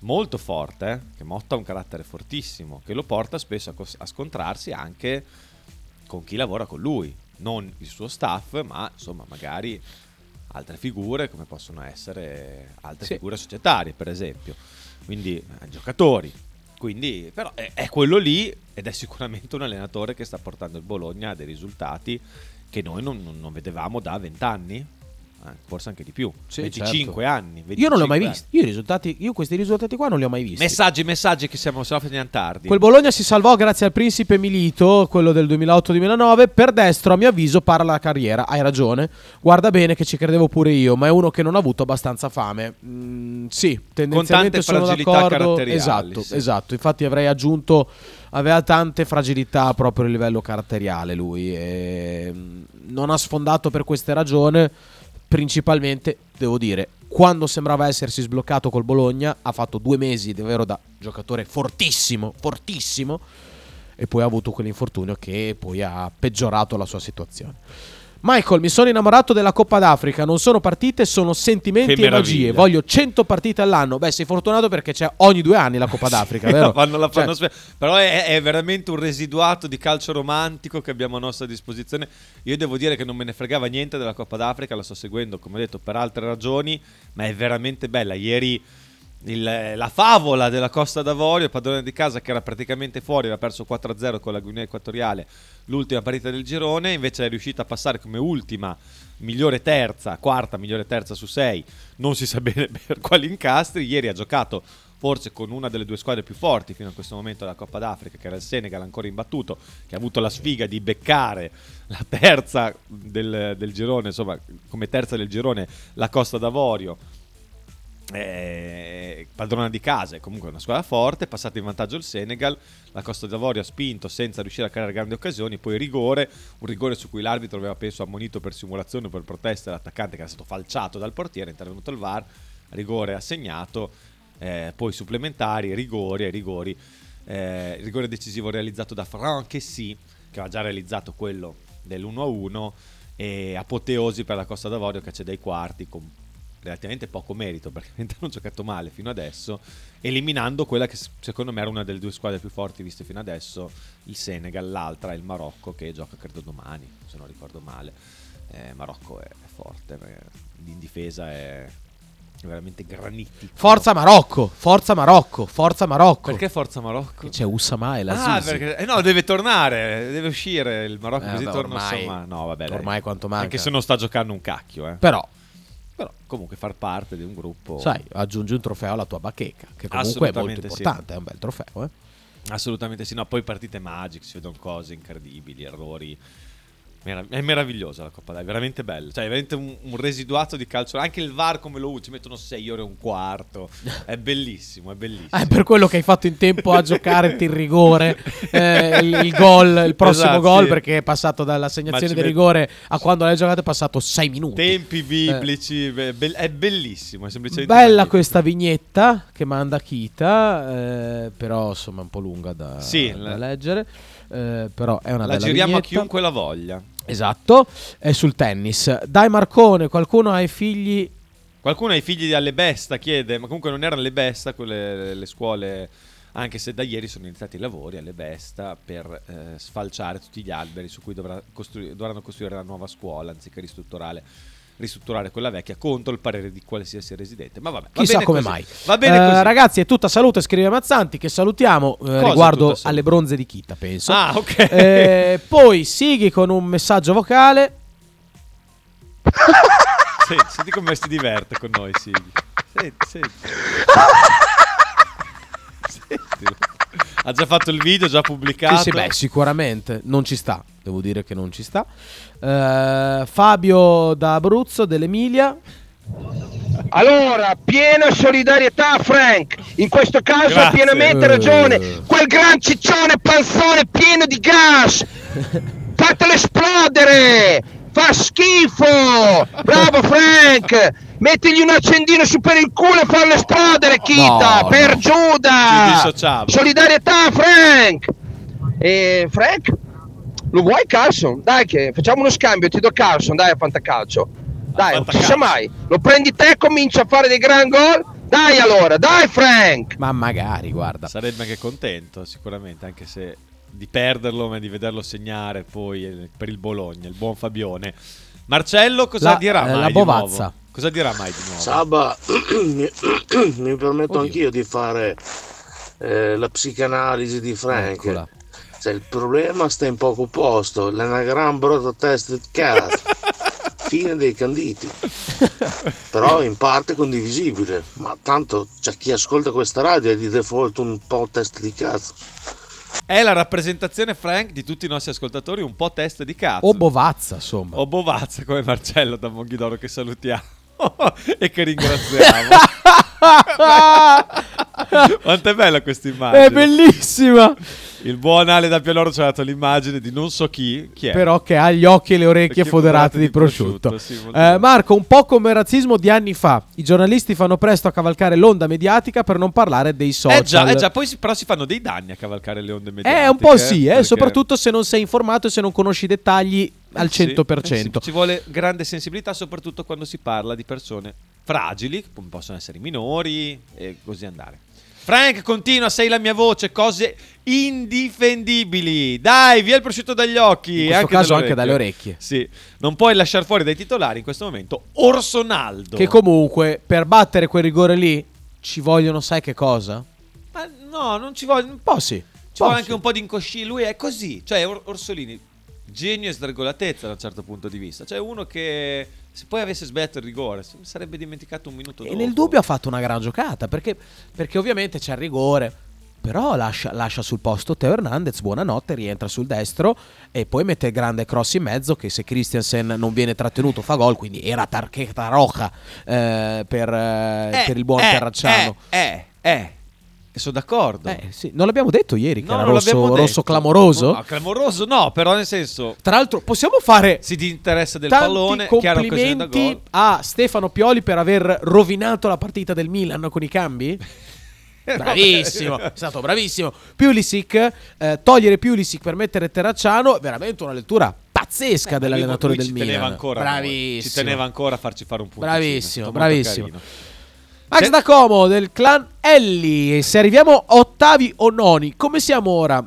molto forte, eh, che Motta ha un carattere fortissimo, che lo porta spesso a, cos- a scontrarsi anche con chi lavora con lui, non il suo staff, ma insomma magari altre figure come possono essere altre Sì. figure societarie, per esempio, quindi eh, giocatori. Quindi, però è, è quello lì ed è sicuramente un allenatore che sta portando il Bologna a dei risultati che noi non, non- vedevamo da 20 anni, eh, forse anche di più, Sì, 25 certo. anni. Io non li ho mai 25 visti. Io, io questi risultati qua non li ho mai visti. Messaggi, messaggi che siamo, se no finiamo tardi. Quel Bologna si salvò grazie al principe Milito, quello del 2008-2009. Per destro, a mio avviso, parla la carriera. Hai ragione. Guarda bene che ci credevo pure io, ma è uno che non ha avuto abbastanza fame. Mm, sì, tendenzialmente tante sono fragilità d'accordo. Esatto, sì. esatto. Infatti avrei aggiunto aveva tante fragilità proprio a livello caratteriale lui mm, non ha sfondato per queste ragioni. Principalmente, devo dire, quando sembrava essersi sbloccato col Bologna, ha fatto due mesi davvero da giocatore fortissimo, fortissimo, e poi ha avuto quell'infortunio che poi ha peggiorato la sua situazione. Michael, mi sono innamorato della Coppa d'Africa, non sono partite, sono sentimenti Che e magie. Voglio 100 partite all'anno. Beh, sei fortunato perché c'è ogni due anni la Coppa d'Africa, vero? [LAUGHS] La fanno- la fanno Cioè, spe- però è, è veramente un residuato di calcio romantico che abbiamo a nostra disposizione. Io devo dire che non me ne fregava niente della Coppa d'Africa, la sto seguendo, come detto, per altre ragioni, ma è veramente bella. Ieri il- la favola della Costa d'Avorio, il padrone di casa che era praticamente fuori, aveva perso 4-0 con la Guinea Equatoriale, l'ultima partita del girone, invece è riuscita a passare come ultima, migliore terza, quarta migliore terza su sei, non si sa [LAUGHS] bene per quali incastri. Ieri ha giocato forse con una delle due squadre più forti fino a questo momento della Coppa d'Africa, che era il Senegal ancora imbattuto, che ha avuto la sfiga di beccare la terza del, del girone, insomma, come terza del girone la Costa d'Avorio eh, padrona di casa è comunque una squadra forte, passata in vantaggio il Senegal, la Costa d'Avorio ha spinto senza riuscire a creare grandi occasioni, poi rigore, un rigore su cui l'arbitro aveva penso ammonito per simulazione o per protesta l'attaccante che era stato falciato dal portiere, è intervenuto il VAR, rigore assegnato, eh, poi supplementari, rigori e rigori, eh, rigore decisivo realizzato da Franchesi che aveva già realizzato quello dell'1-1 e apoteosi per la Costa d'Avorio che accede ai quarti con relativamente poco merito perché hanno giocato male fino adesso, eliminando quella che secondo me era una delle due squadre più forti viste fino adesso, il Senegal, l'altra il Marocco che gioca credo domani, se non ricordo male. Eh, Marocco è, è forte, in difesa è veramente granitico. Forza Marocco, forza Marocco, forza Marocco. Perché forza Marocco? C'è Usama e la Ah, perché eh, no, deve tornare, deve uscire il Marocco Eh, così vabbè, torna ormai- insomma. No, vabbè, dai. ormai quanto manca. Anche se non sta giocando un cacchio, eh. Però, Però comunque far parte di un gruppo sai, aggiungi un trofeo alla tua bacheca, che comunque è molto Assolutamente sì. importante, è un bel trofeo, eh. Assolutamente sì, no, poi partite magiche, si vedono cose incredibili, errori. È meravigliosa la Coppa Dai, veramente bella. Cioè, è veramente un, un residuato di calcio. Anche il VAR come lo usa, ci mettono 6 ore e un quarto. È bellissimo, è bellissimo. Ah, è per quello che hai fatto in tempo a giocare il rigore, [LAUGHS] eh, il, il gol, il prossimo Esatto, gol, sì. perché è passato dall'assegnazione del met- rigore a quando l'hai giocato è passato 6 minuti. Tempi biblici, be- be- è bellissimo, è semplicemente Bella magnifico. questa vignetta che manda Kita, eh, però insomma è un po' lunga da, Sì, da la- leggere. eh, però è una La bella giriamo a vignetta. chiunque la voglia. Esatto, è sul tennis. Dai Marcone, qualcuno ha i figli Qualcuno ha i figli alle Besta chiede, ma comunque non erano le Besta quelle le scuole, anche se da ieri sono iniziati i lavori alle Besta per eh, sfalciare tutti gli alberi su cui dovrà costru- dovranno costruire la nuova scuola anziché ristrutturare, ristrutturare quella vecchia contro il parere di qualsiasi residente. Ma vabbè, va Chissà bene come così. mai. Va bene Eh, così. ragazzi, è tutta salute, scrive Mazzanti, che salutiamo eh, riguardo alle bronze di Kita, penso. Ah, ok. Eh, poi Sighi con un messaggio vocale. [LAUGHS] Senti, senti come si diverte con noi, Sighi. Senti, senti. [LAUGHS] Sentilo. Ha già fatto il video, già pubblicato. Sì, sì, beh, sicuramente non ci sta. Devo dire che non ci sta. Eh, Fabio da Abruzzo, dell'Emilia. Allora, piena solidarietà a Frank. In questo caso ha pienamente Eh. ragione. Quel gran ciccione panzone pieno di gas. Fatelo esplodere. Fa schifo. Bravo Frank. Mettigli un accendino su per il culo e farlo esplodere, Kita. No, per no. Giuda. Solidarietà Frank. E Frank, lo vuoi Carlson? Dai che facciamo uno scambio, ti do Carlson, dai a fantacalcio. Dai, non si sa mai. Lo prendi te, comincia a fare dei gran gol. Dai allora, dai Frank. Ma magari, guarda. Sarebbe anche contento, sicuramente, anche se di perderlo, ma di vederlo segnare poi eh, per il Bologna, il buon Fabione. Marcello cosa La- dirà eh, mai la di Bovazza. Cosa dirà mai di nuovo? Saba, [CLEARS THROAT] mi, [CLEARS THROAT] mi permetto Oddio. anch'io di fare eh, la psicanalisi di Frank. Eccola. Cioè, il problema sta in poco posto, è una gran brutta testa di cazzo. [LAUGHS] Fine dei canditi. Però in parte condivisibile, ma tanto c'è chi ascolta questa radio è di default un po' testa di cazzo. È la rappresentazione, Frank, di tutti i nostri ascoltatori, un po' testa di cazzo. O Bovazza, insomma. O Bovazza come Marcello da Monghidoro che salutiamo e che ringraziamo. [LAUGHS] Quanto è bella questa immagine. È bellissima. Il buon Ale da Pianoro ci ha dato l'immagine di non so chi, chi è. Però che ha gli occhi e le orecchie foderate di di prosciutto. prosciutto, sì, Eh, Marco, un po' come il razzismo di anni fa. I giornalisti fanno presto a cavalcare l'onda mediatica per non parlare dei social. Eh già, eh già, poi si- però si fanno dei danni a cavalcare le onde mediatiche. Eh, un po' sì, eh, perché- soprattutto se non sei informato e se non conosci i dettagli al Sì, 100%. eh sì, ci vuole grande sensibilità, soprattutto quando si parla di persone fragili, come possono essere i minori e così andare. Frank, continua, sei la mia voce, cose indifendibili. Dai, via il prosciutto dagli occhi. In questo anche caso dalle anche dalle orecchie. Sì, non puoi lasciare fuori dai titolari in questo momento Orsonaldo. Che comunque per battere quel rigore lì ci vogliono, sai che cosa? Ma no, non ci vuole... Un po' sì. Ci vuole anche un po' di incosci. Lui è così. Cioè, Or- Orsolini, genio e sdregolatezza da un certo punto di vista. Cioè, uno che se poi avesse sbagliato il rigore, si sarebbe dimenticato un minuto E dopo. nel dubbio ha fatto una gran giocata perché, perché ovviamente c'è il rigore. Però lascia, lascia sul posto Teo Hernandez, buonanotte, rientra sul destro e poi mette il grande cross in mezzo che se Christiansen non viene trattenuto fa gol, quindi era tarchetta roja eh, per, eh, per il buon eh, Terracciano. Eh, eh, eh. E sono d'accordo. Eh, sì, Non l'abbiamo detto ieri che No, era rosso, rosso clamoroso? No, clamoroso no, però nel senso... Tra l'altro possiamo fare Si di interesse del pallone, complimenti a Stefano Pioli per aver rovinato la partita del Milan con i cambi? [LAUGHS] Bravissimo, è stato bravissimo. Pulisic, eh, togliere Pulisic per mettere Terracciano, veramente una lettura pazzesca lui- dell'allenatore lui del ci teneva Milan. ancora bravissimo. Ci teneva ancora a farci fare un punto. Bravissimo, bravissimo. Max da Como del clan Elli. E se arriviamo ottavi o noni, come siamo ora?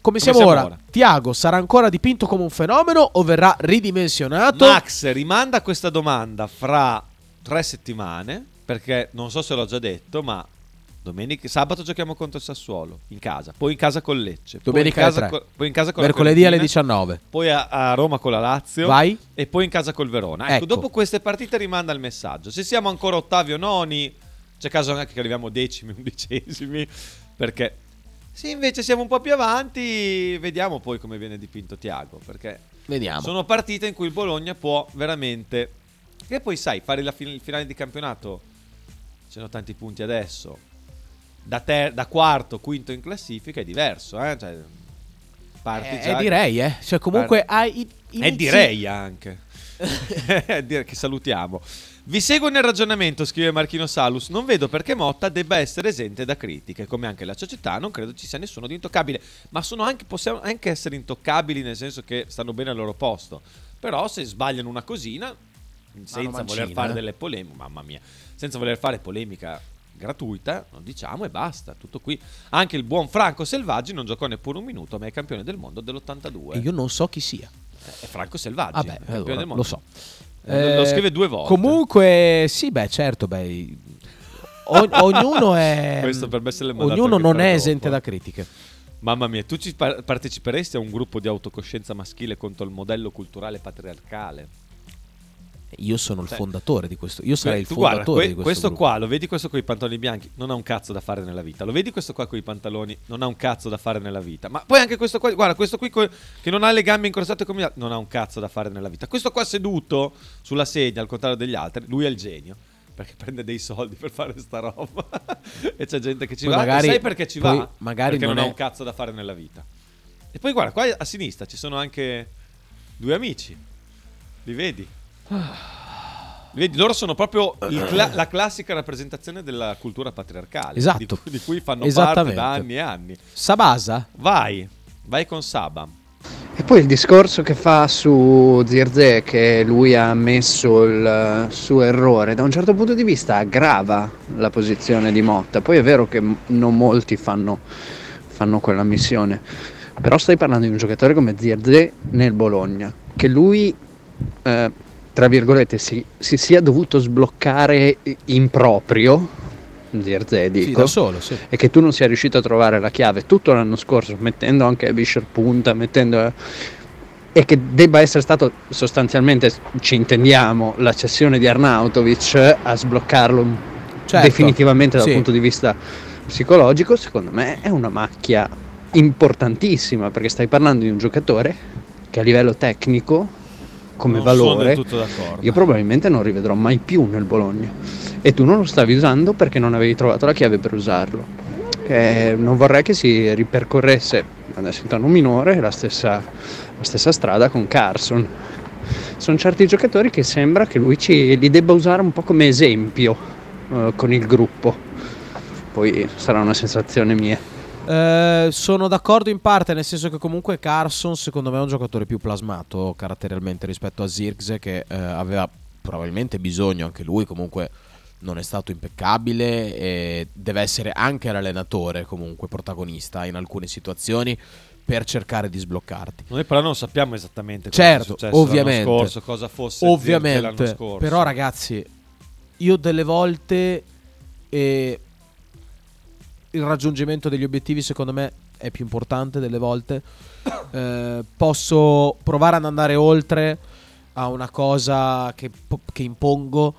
Come siamo, siamo ora? ora? Tiago sarà ancora dipinto come un fenomeno o verrà ridimensionato? Max rimanda questa domanda fra tre settimane, perché non so se l'ho già detto, ma domenica, sabato giochiamo contro il Sassuolo, in casa, poi in casa con Lecce, Domenica poi in casa, co- poi in casa con Mercoledì alle Fiorentina, 19. Poi a, a Roma con la Lazio. Vai. E poi in casa col Verona. Ecco, Ecco. dopo queste partite rimanda il messaggio. Se siamo ancora ottavi o noni, c'è caso anche che arriviamo decimi, [LAUGHS] undicesimi, perché se invece siamo un po' più avanti, vediamo poi come viene dipinto Tiago, perché Vediamo. sono partite in cui il Bologna può veramente... Che poi sai, fare la fin- il finale di campionato, ci sono tanti punti adesso, da, ter- da quarto, quinto in classifica è diverso, eh? Cioè, parti Eh, già- direi, eh. Cioè, comunque Parti- hai i- e inizi- direi anche. [LAUGHS] Dire che salutiamo. Vi seguo nel ragionamento, scrive Marchino Salus. Non vedo perché Motta debba essere esente da critiche, come anche la società. Non credo ci sia nessuno di intoccabile. Ma sono anche, possiamo anche essere intoccabili, nel senso che stanno bene al loro posto. Però se sbagliano una cosina, senza mancina, voler fare eh. delle polemiche, mamma mia, senza voler fare polemica gratuita, lo diciamo e basta. Tutto qui. Anche il buon Franco Selvaggi non giocò neppure un minuto, ma è campione del mondo dell'82. E io non so chi sia. È Franco Selvaggi. Vabbè, allora, lo so. Eh, lo Eh, scrive due volte. Comunque, sì, beh, certo, beh, o- ognuno è [LAUGHS] Questo per me se l'è mandato ognuno non è esente eh. da critiche. Mamma mia, tu ci par- parteciperesti a un gruppo di autocoscienza maschile contro il modello culturale patriarcale? Io sono il fondatore di questo. Io sarei il tu fondatore guarda, que- di questo, questo gruppo. qua, lo vedi questo con i pantaloni bianchi? Non ha un cazzo da fare nella vita. Lo vedi questo qua con i pantaloni? Non ha un cazzo da fare nella vita. Ma poi anche questo qua, guarda, questo qui co- che non ha le gambe incrociate come gli altri, non ha un cazzo da fare nella vita. Questo qua seduto sulla sedia, al contrario degli altri, lui è il genio. Perché prende dei soldi per fare sta roba. [LAUGHS] e c'è gente che ci Poi va. magari- Sai perché ci va? magari perché non, non ha è- un cazzo da fare nella vita. E poi guarda, qua a sinistra ci sono anche due amici. Li vedi? Vedi, loro sono proprio il cla- la classica rappresentazione della cultura patriarcale. Esatto. Di, cui- di cui fanno parte da anni e anni. Sabasa? Vai, vai con Saba. E poi il discorso che fa su Zirze, che lui ha ammesso il suo errore, da un certo punto di vista aggrava la posizione di Motta. Poi è vero che non molti fanno, fanno quella missione, però stai parlando di un giocatore come Zirze nel Bologna, che lui, eh, tra virgolette, si, si sia dovuto sbloccare in proprio. Zirze, dico, da solo, sì. e che tu non sia riuscito a trovare la chiave tutto l'anno scorso, mettendo anche Bisher punta, mettendo e che debba essere stato sostanzialmente, ci intendiamo, la cessione di Arnautovic a sbloccarlo Certo, definitivamente dal sì. punto di vista psicologico, secondo me è una macchia importantissima perché stai parlando di un giocatore che a livello tecnico come Non valore io probabilmente non rivedrò mai più nel Bologna. E tu non lo stavi usando perché non avevi trovato la chiave per usarlo. Eh, non vorrei che si ripercorresse adesso in tono minore la stessa, la stessa strada con Carson. Sono certi giocatori che sembra che lui ci, li debba usare un po' come esempio eh, con il gruppo. Poi sarà una sensazione mia Eh, sono d'accordo in parte, nel senso che comunque Carson secondo me è un giocatore più plasmato caratterialmente rispetto a Zirkse che eh, aveva probabilmente bisogno anche lui, comunque non è stato impeccabile e deve essere anche l'allenatore comunque protagonista in alcune situazioni per cercare di sbloccarti. Noi però non sappiamo esattamente cosa Certo, successo ovviamente. l'anno scorso, cosa fosse ovviamente, l'anno scorso. però ragazzi, io delle volte eh, il raggiungimento degli obiettivi secondo me è più importante delle volte. Eh, posso provare ad andare oltre a una cosa che, che impongo.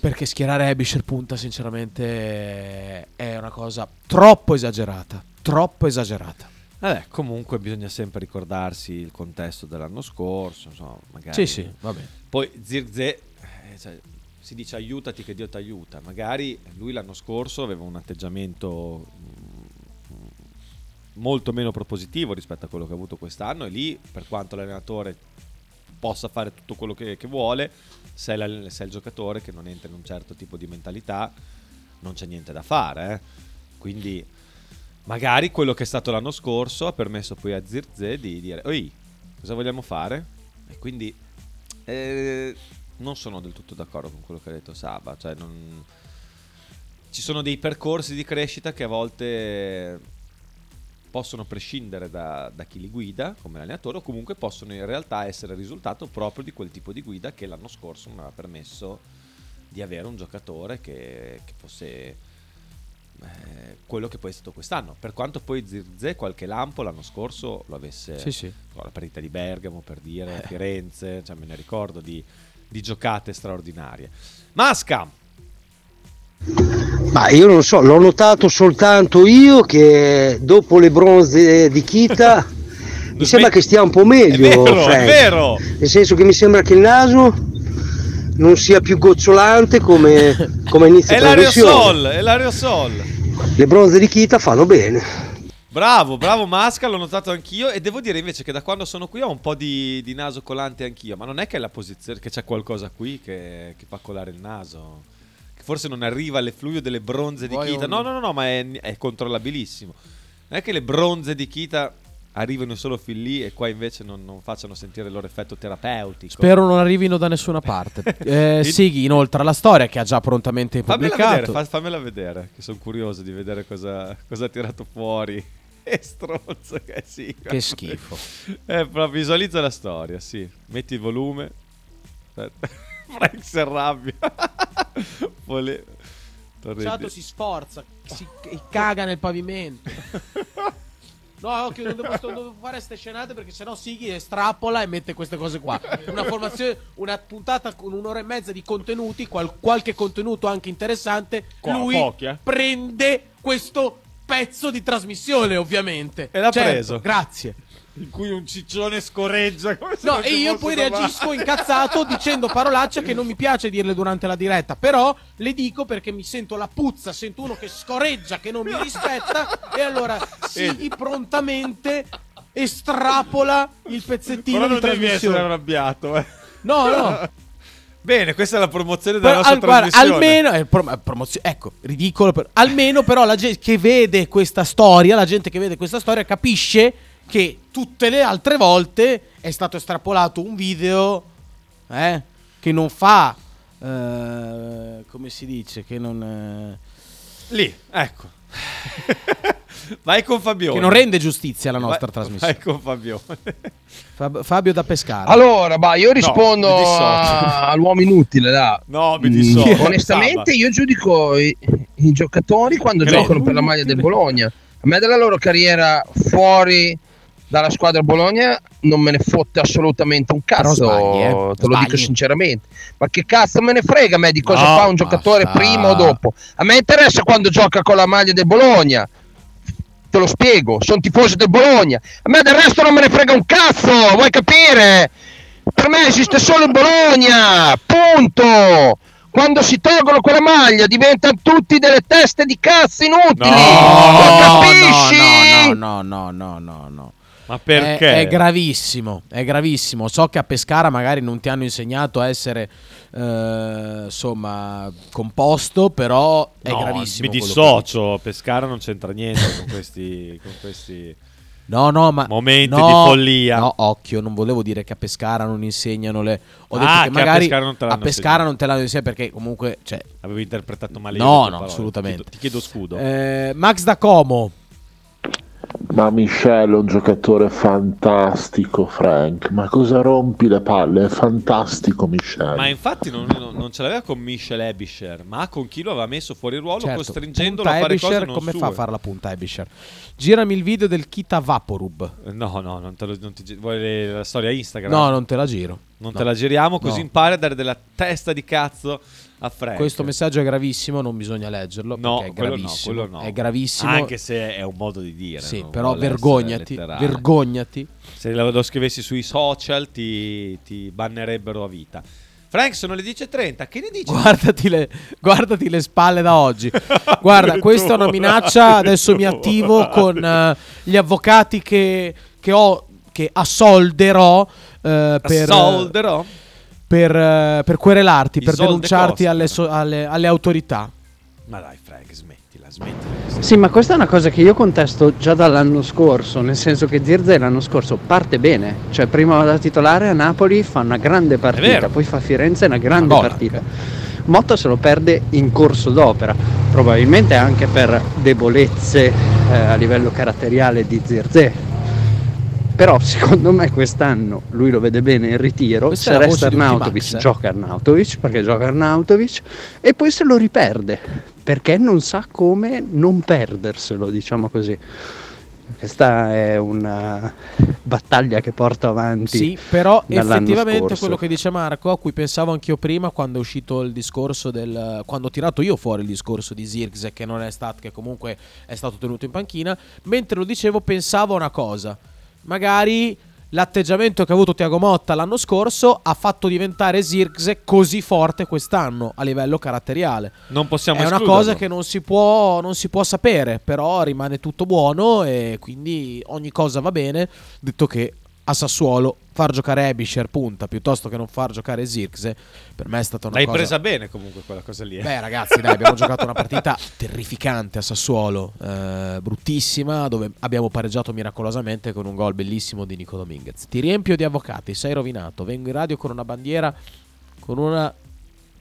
Perché schierare Abisher punta, sinceramente, è una cosa troppo esagerata. Troppo esagerata. Vabbè, comunque bisogna sempre ricordarsi il contesto dell'anno scorso. Insomma, magari. Sì, sì, va bene. Poi Zirze, eh, cioè, si dice aiutati che Dio ti aiuta. Magari lui l'anno scorso aveva un atteggiamento mm, molto meno propositivo rispetto a quello che ha avuto quest'anno e lì, per quanto l'allenatore possa fare tutto quello che, che vuole, se è, se è il giocatore che non entra in un certo tipo di mentalità, non c'è niente da fare. eh. Quindi magari quello che è stato l'anno scorso ha permesso poi a Zirze di dire Oi, cosa vogliamo fare? E quindi eh, non sono del tutto d'accordo con quello che ha detto Saba. Cioè non- Ci sono dei percorsi di crescita che a volte possono prescindere da, da chi li guida come allenatore o comunque possono in realtà essere il risultato proprio di quel tipo di guida che l'anno scorso non aveva permesso di avere un giocatore che, che fosse eh, quello che poi è stato quest'anno. Per quanto poi Zirze qualche lampo l'anno scorso lo avesse Sì, sì. la partita di Bergamo per dire, Firenze, cioè me ne ricordo di, di giocate straordinarie. Masca, Ma io non so, l'ho notato soltanto io che dopo le bronze di Kita [LAUGHS] mi sembra che stia un po' meglio. vero, è Frank. vero. Nel senso che mi sembra che il naso non sia più gocciolante come, come inizio è l'aerosol, è l'aerosol. Le bronze di Kita fanno bene. Bravo, bravo Masca, l'ho notato anch'io e devo dire invece che da quando sono qui ho un po' di, di naso colante anch'io, ma non è che è la posizione, che c'è qualcosa qui che, che fa colare il naso, che forse non arriva all'effluvio delle bronze di Vuoi Kita, un- no no no, no ma è, è controllabilissimo, non è che le bronze di Kita arrivino solo fin lì e qua invece non, non facciano sentire il loro effetto terapeutico. Spero non arrivino da nessuna parte. [LAUGHS] Eh, Il- Sighi, inoltre, la storia che ha già prontamente Fammela pubblicato. vedere, fa- fammela vedere, che sono curioso di vedere cosa, cosa ha tirato fuori. E stronzo che sì. Che schifo. Eh, però visualizza la storia, sì. Metti il volume. Aspetta. Frank si arrabbia. [LAUGHS] Vole- Chato si sforza, si caga nel pavimento. No, occhio, non devo, non devo fare ste scenate perché sennò Sighi estrapola e mette queste cose qua. Una formazione, una puntata con un'ora e mezza di contenuti, qual- qualche contenuto anche interessante. Qua, lui pochi, eh. prende questo pezzo di trasmissione, ovviamente. E l'ha Certo, preso. Grazie. In cui un ciccione scorreggia. Come se No, non e io poi domani. reagisco incazzato dicendo parolacce che non mi piace dirle durante la diretta. Però le dico perché mi sento la puzza, sento uno che scorreggia, che non mi rispetta. e allora Sighi prontamente estrapola il pezzettino Però di non devi essere trasmissione. arrabbiato, eh. No, no. [LAUGHS] Bene, questa è la promozione della Però, nostra al- guarda, trasmissione. almeno eh, prom- eh, promozio- ecco, ridicolo. per- almeno però la gente che vede questa storia, la gente che vede questa storia capisce che tutte le altre volte è stato estrapolato un video eh, che non fa eh, come si dice, che non eh, Lì, ecco. [LAUGHS] Vai con Fabione. che non rende giustizia alla nostra Vai- trasmissione. Vai con Fabione. Fab- Fabio da pescare. Allora, bah, io rispondo a- all'uomo inutile. là. No, mi Mm, dissocio. Onestamente, Saba. io giudico i, i giocatori quando Credo. giocano per la maglia del Bologna. A me della loro carriera fuori dalla squadra Bologna non me ne fotte assolutamente un cazzo. sbagli, eh. Te lo Sbagli. dico sinceramente. Ma che cazzo me ne frega a me di cosa No, fa un giocatore basta. prima o dopo? A me interessa quando gioca con la maglia del Bologna. Te lo spiego, sono tifoso del Bologna. A me del resto non me ne frega un cazzo, vuoi capire? Per me esiste solo il Bologna, punto. Quando si tolgono quella maglia diventano tutti delle teste di cazzo inutili. Lo capisci? no, no, no, no, no, no. Ma perché? È, è gravissimo, è gravissimo. So che a Pescara magari non ti hanno insegnato a essere eh, insomma composto, però è No, gravissimo. Mi quello che dissocio. Pescara non c'entra niente con questi, con questi No, no, ma momenti no, di follia. No, occhio, non volevo dire che a Pescara non insegnano le. Ho detto Ah, che che a magari Pescara non te l'hanno a Pescara non te l'hanno insegnato perché comunque. Cioè, Avevo interpretato male no, no, parole. assolutamente. Ti chiedo, ti chiedo scudo. Eh, Max da Como. Ma Michel è un giocatore fantastico, Frank. Ma cosa rompi le palle? È fantastico, Michel. Ma infatti non, non- non ce l'aveva con Michel Ebisher, ma con chi lo aveva messo fuori ruolo, Certo, costringendolo punta a fare Ebisher, cose non come sue. fa a fare la punta Ebisher? Girami il video del Kita Vaporub. No, no, non, te lo, non ti vuoi la storia Instagram? No, non te la giro. Non No. te la giriamo così No. impari a dare della testa di cazzo a Frank. Questo messaggio è gravissimo, non bisogna leggerlo. No, è quello no, gravissimo. quello no. È gravissimo. Anche se è un modo di dire. Sì, però vergognati. Vergognati. Se lo, scrivessi sui social ti, ti bannerebbero a vita. Frank, sono le 10.30. Che ne dici? Guardati le, guardati le spalle da oggi. [LAUGHS] Guarda, questa è una minaccia. Adesso mi attivo con eh, gli avvocati che, che ho, che assolderò. eh, per, Assolderò? Per, eh, per querelarti, per Isolde denunciarti alle, so- alle- alle autorità. Ma dai, Frank, smettila, smettila. Sì, ma questa è una cosa che io contesto già dall'anno scorso, nel senso che Zirze l'anno scorso parte bene, cioè prima da titolare a Napoli fa una grande partita, poi fa a Firenze una grande Madonna. partita. Motta se lo perde in corso d'opera, probabilmente anche per debolezze eh, a livello caratteriale di Zirze. Però [LAUGHS] secondo me quest'anno lui lo vede bene in ritiro, Questa se resta Arnautovic eh. gioca Arnautovic perché gioca Arnautovic e poi se lo riperde perché non sa come non perderselo, diciamo così. Questa è una battaglia che porto avanti. Sì, però effettivamente scorso. quello che dice Marco, a cui pensavo anch'io prima quando è uscito il discorso del quando ho tirato io fuori il discorso di Zirkzee che non è stato che comunque è stato tenuto in panchina, mentre lo dicevo pensavo a una cosa. Magari l'atteggiamento che ha avuto Tiago Motta l'anno scorso ha fatto diventare Zirkzee così forte quest'anno a livello caratteriale. Non possiamo È una cosa che non si, può, non si può sapere, però rimane tutto buono e quindi ogni cosa va bene. Detto che a Sassuolo far giocare Ebisher punta piuttosto che non far giocare Zirkzee, per me è stata una L'hai cosa... presa bene comunque quella cosa lì. eh. Beh ragazzi, dai, abbiamo [LAUGHS] giocato una partita terrificante a Sassuolo, eh, bruttissima, dove abbiamo pareggiato miracolosamente con un gol bellissimo di Nico Dominguez. Ti riempio di avvocati, sei rovinato, vengo in radio con una bandiera, con una...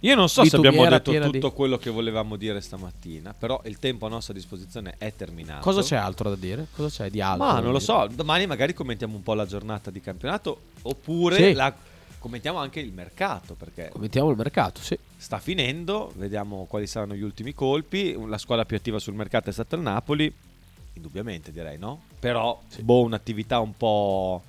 Io non so se abbiamo detto tutto di- quello che volevamo dire stamattina, però il tempo a nostra disposizione è terminato. Cosa c'è altro da dire? Cosa c'è di altro? Ma non lo dire? so, domani magari commentiamo un po' la giornata di campionato oppure Sì. la- commentiamo anche il mercato perché Commentiamo il mercato, sì. sta finendo, vediamo quali saranno gli ultimi colpi. La squadra più attiva sul mercato è stata il Napoli, indubbiamente direi, no? Però boh, un'attività un po'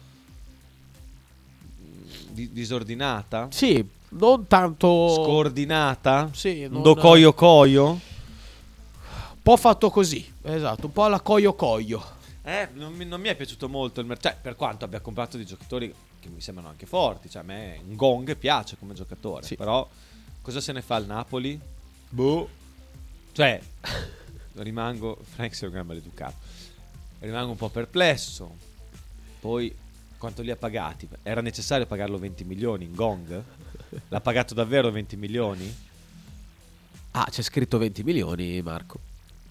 di- disordinata, Sì, non tanto... scordinata, Sì, un non- do coio coio. Un po' fatto così, esatto, un po' alla coio coio. Eh, non mi, non mi è piaciuto molto il mercato, cioè, per quanto abbia comprato dei giocatori che mi sembrano anche forti, cioè a me un Gong piace come giocatore, però cosa se ne fa il Napoli? Boh. Cioè, [LAUGHS] rimango, Frank sei un gran maleducato, rimango un po' perplesso, poi quanto li ha pagati? Era necessario pagarlo 20 milioni in Gong? [LAUGHS] L'ha pagato davvero 20 milioni? Ah, c'è scritto 20 milioni, Marco.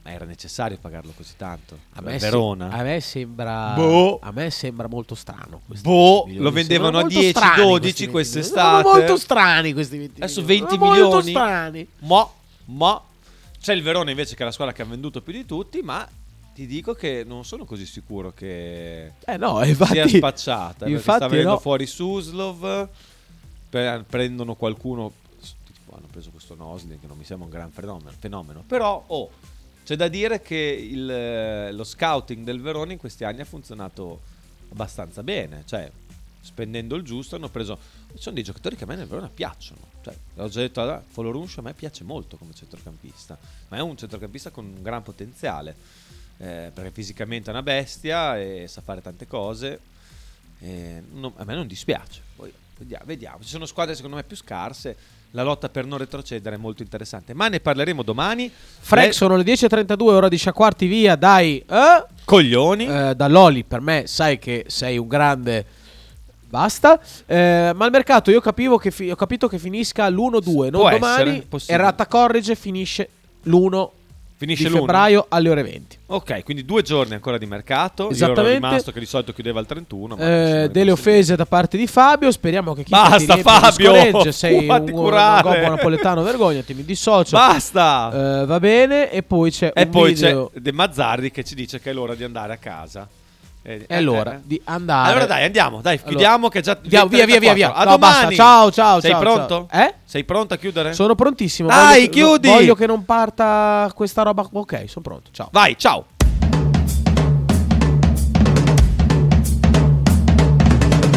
Ma era necessario pagarlo così tanto? A Per me, Verona? se- a me sembra Boh. A me sembra molto strano Boh, 20 lo vendevano a Sembrano molto 10, strani 12 questi 20 quest'estate. Sono molto strani questi 20 Adesso milioni. 20 Sono milioni. Molto strani. Ma, ma c'è il Verona invece che è la squadra che ha venduto più di tutti, ma ti dico che non sono così sicuro che Eh no, [LAUGHS] infatti- sia spacciata. infatti sta venendo no. fuori Suslov, pre- prendono qualcuno, tipo, hanno preso questo Noslin che non mi sembra un gran fenomeno, fenomeno. però oh, c'è da dire che il, eh, lo scouting del Verona in questi anni ha funzionato abbastanza bene, cioè spendendo il giusto hanno preso ci sono dei giocatori che a me nel Verona piacciono cioè, l'ho già detto allora, Foloruncio a me piace molto come centrocampista ma è un centrocampista con un gran potenziale eh, perché fisicamente è una bestia e sa fare tante cose e non- a me non dispiace poi vediamo, vediamo ci sono squadre secondo me più scarse la lotta per non retrocedere è molto interessante ma ne parleremo domani Frank, Eh, sono le 10.32, ora di sciacquarti via, dai. Eh? Coglioni. da Loli, per me, sai che sei un grande... Basta. Eh, ma il mercato, io capivo che fi- ho capito che finisca l'1-2, non Può domani. essere, possibile. Errata corrige, finisce l'1 Finisce di l'1. febbraio alle ore 20. Ok, quindi due giorni ancora di mercato. Io ero Esattamente. rimasto che di solito chiudeva il 31. Ma Eh, delle offese da parte di Fabio. Speriamo che chi Basta, Fabio! [LAUGHS] Sei un, un gobbo napoletano, vergognati, mi dissocio. Basta! Eh, va bene. E poi c'è E un poi video. c'è De Mazzarri che ci dice che è l'ora di andare a casa. Eh, È l'ora eh, eh. di andare. Allora dai, andiamo, dai, Allora, chiudiamo che è già Via, via, via, via, via. 34. A No, basta. domani. Ciao, ciao, Sei ciao, pronto? ciao. Eh? Sei pronto a chiudere? Sono prontissimo. Dai, voglio, chiudi! Voglio che non parta questa roba. Ok, sono pronto. Ciao. Vai, ciao.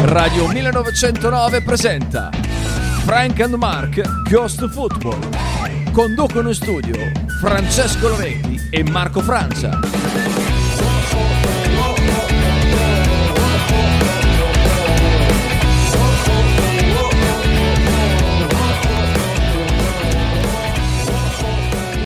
Radio 1909 presenta Frank and Mark Ghost Football. Conducono in studio Francesco Loretti e Marco Francia.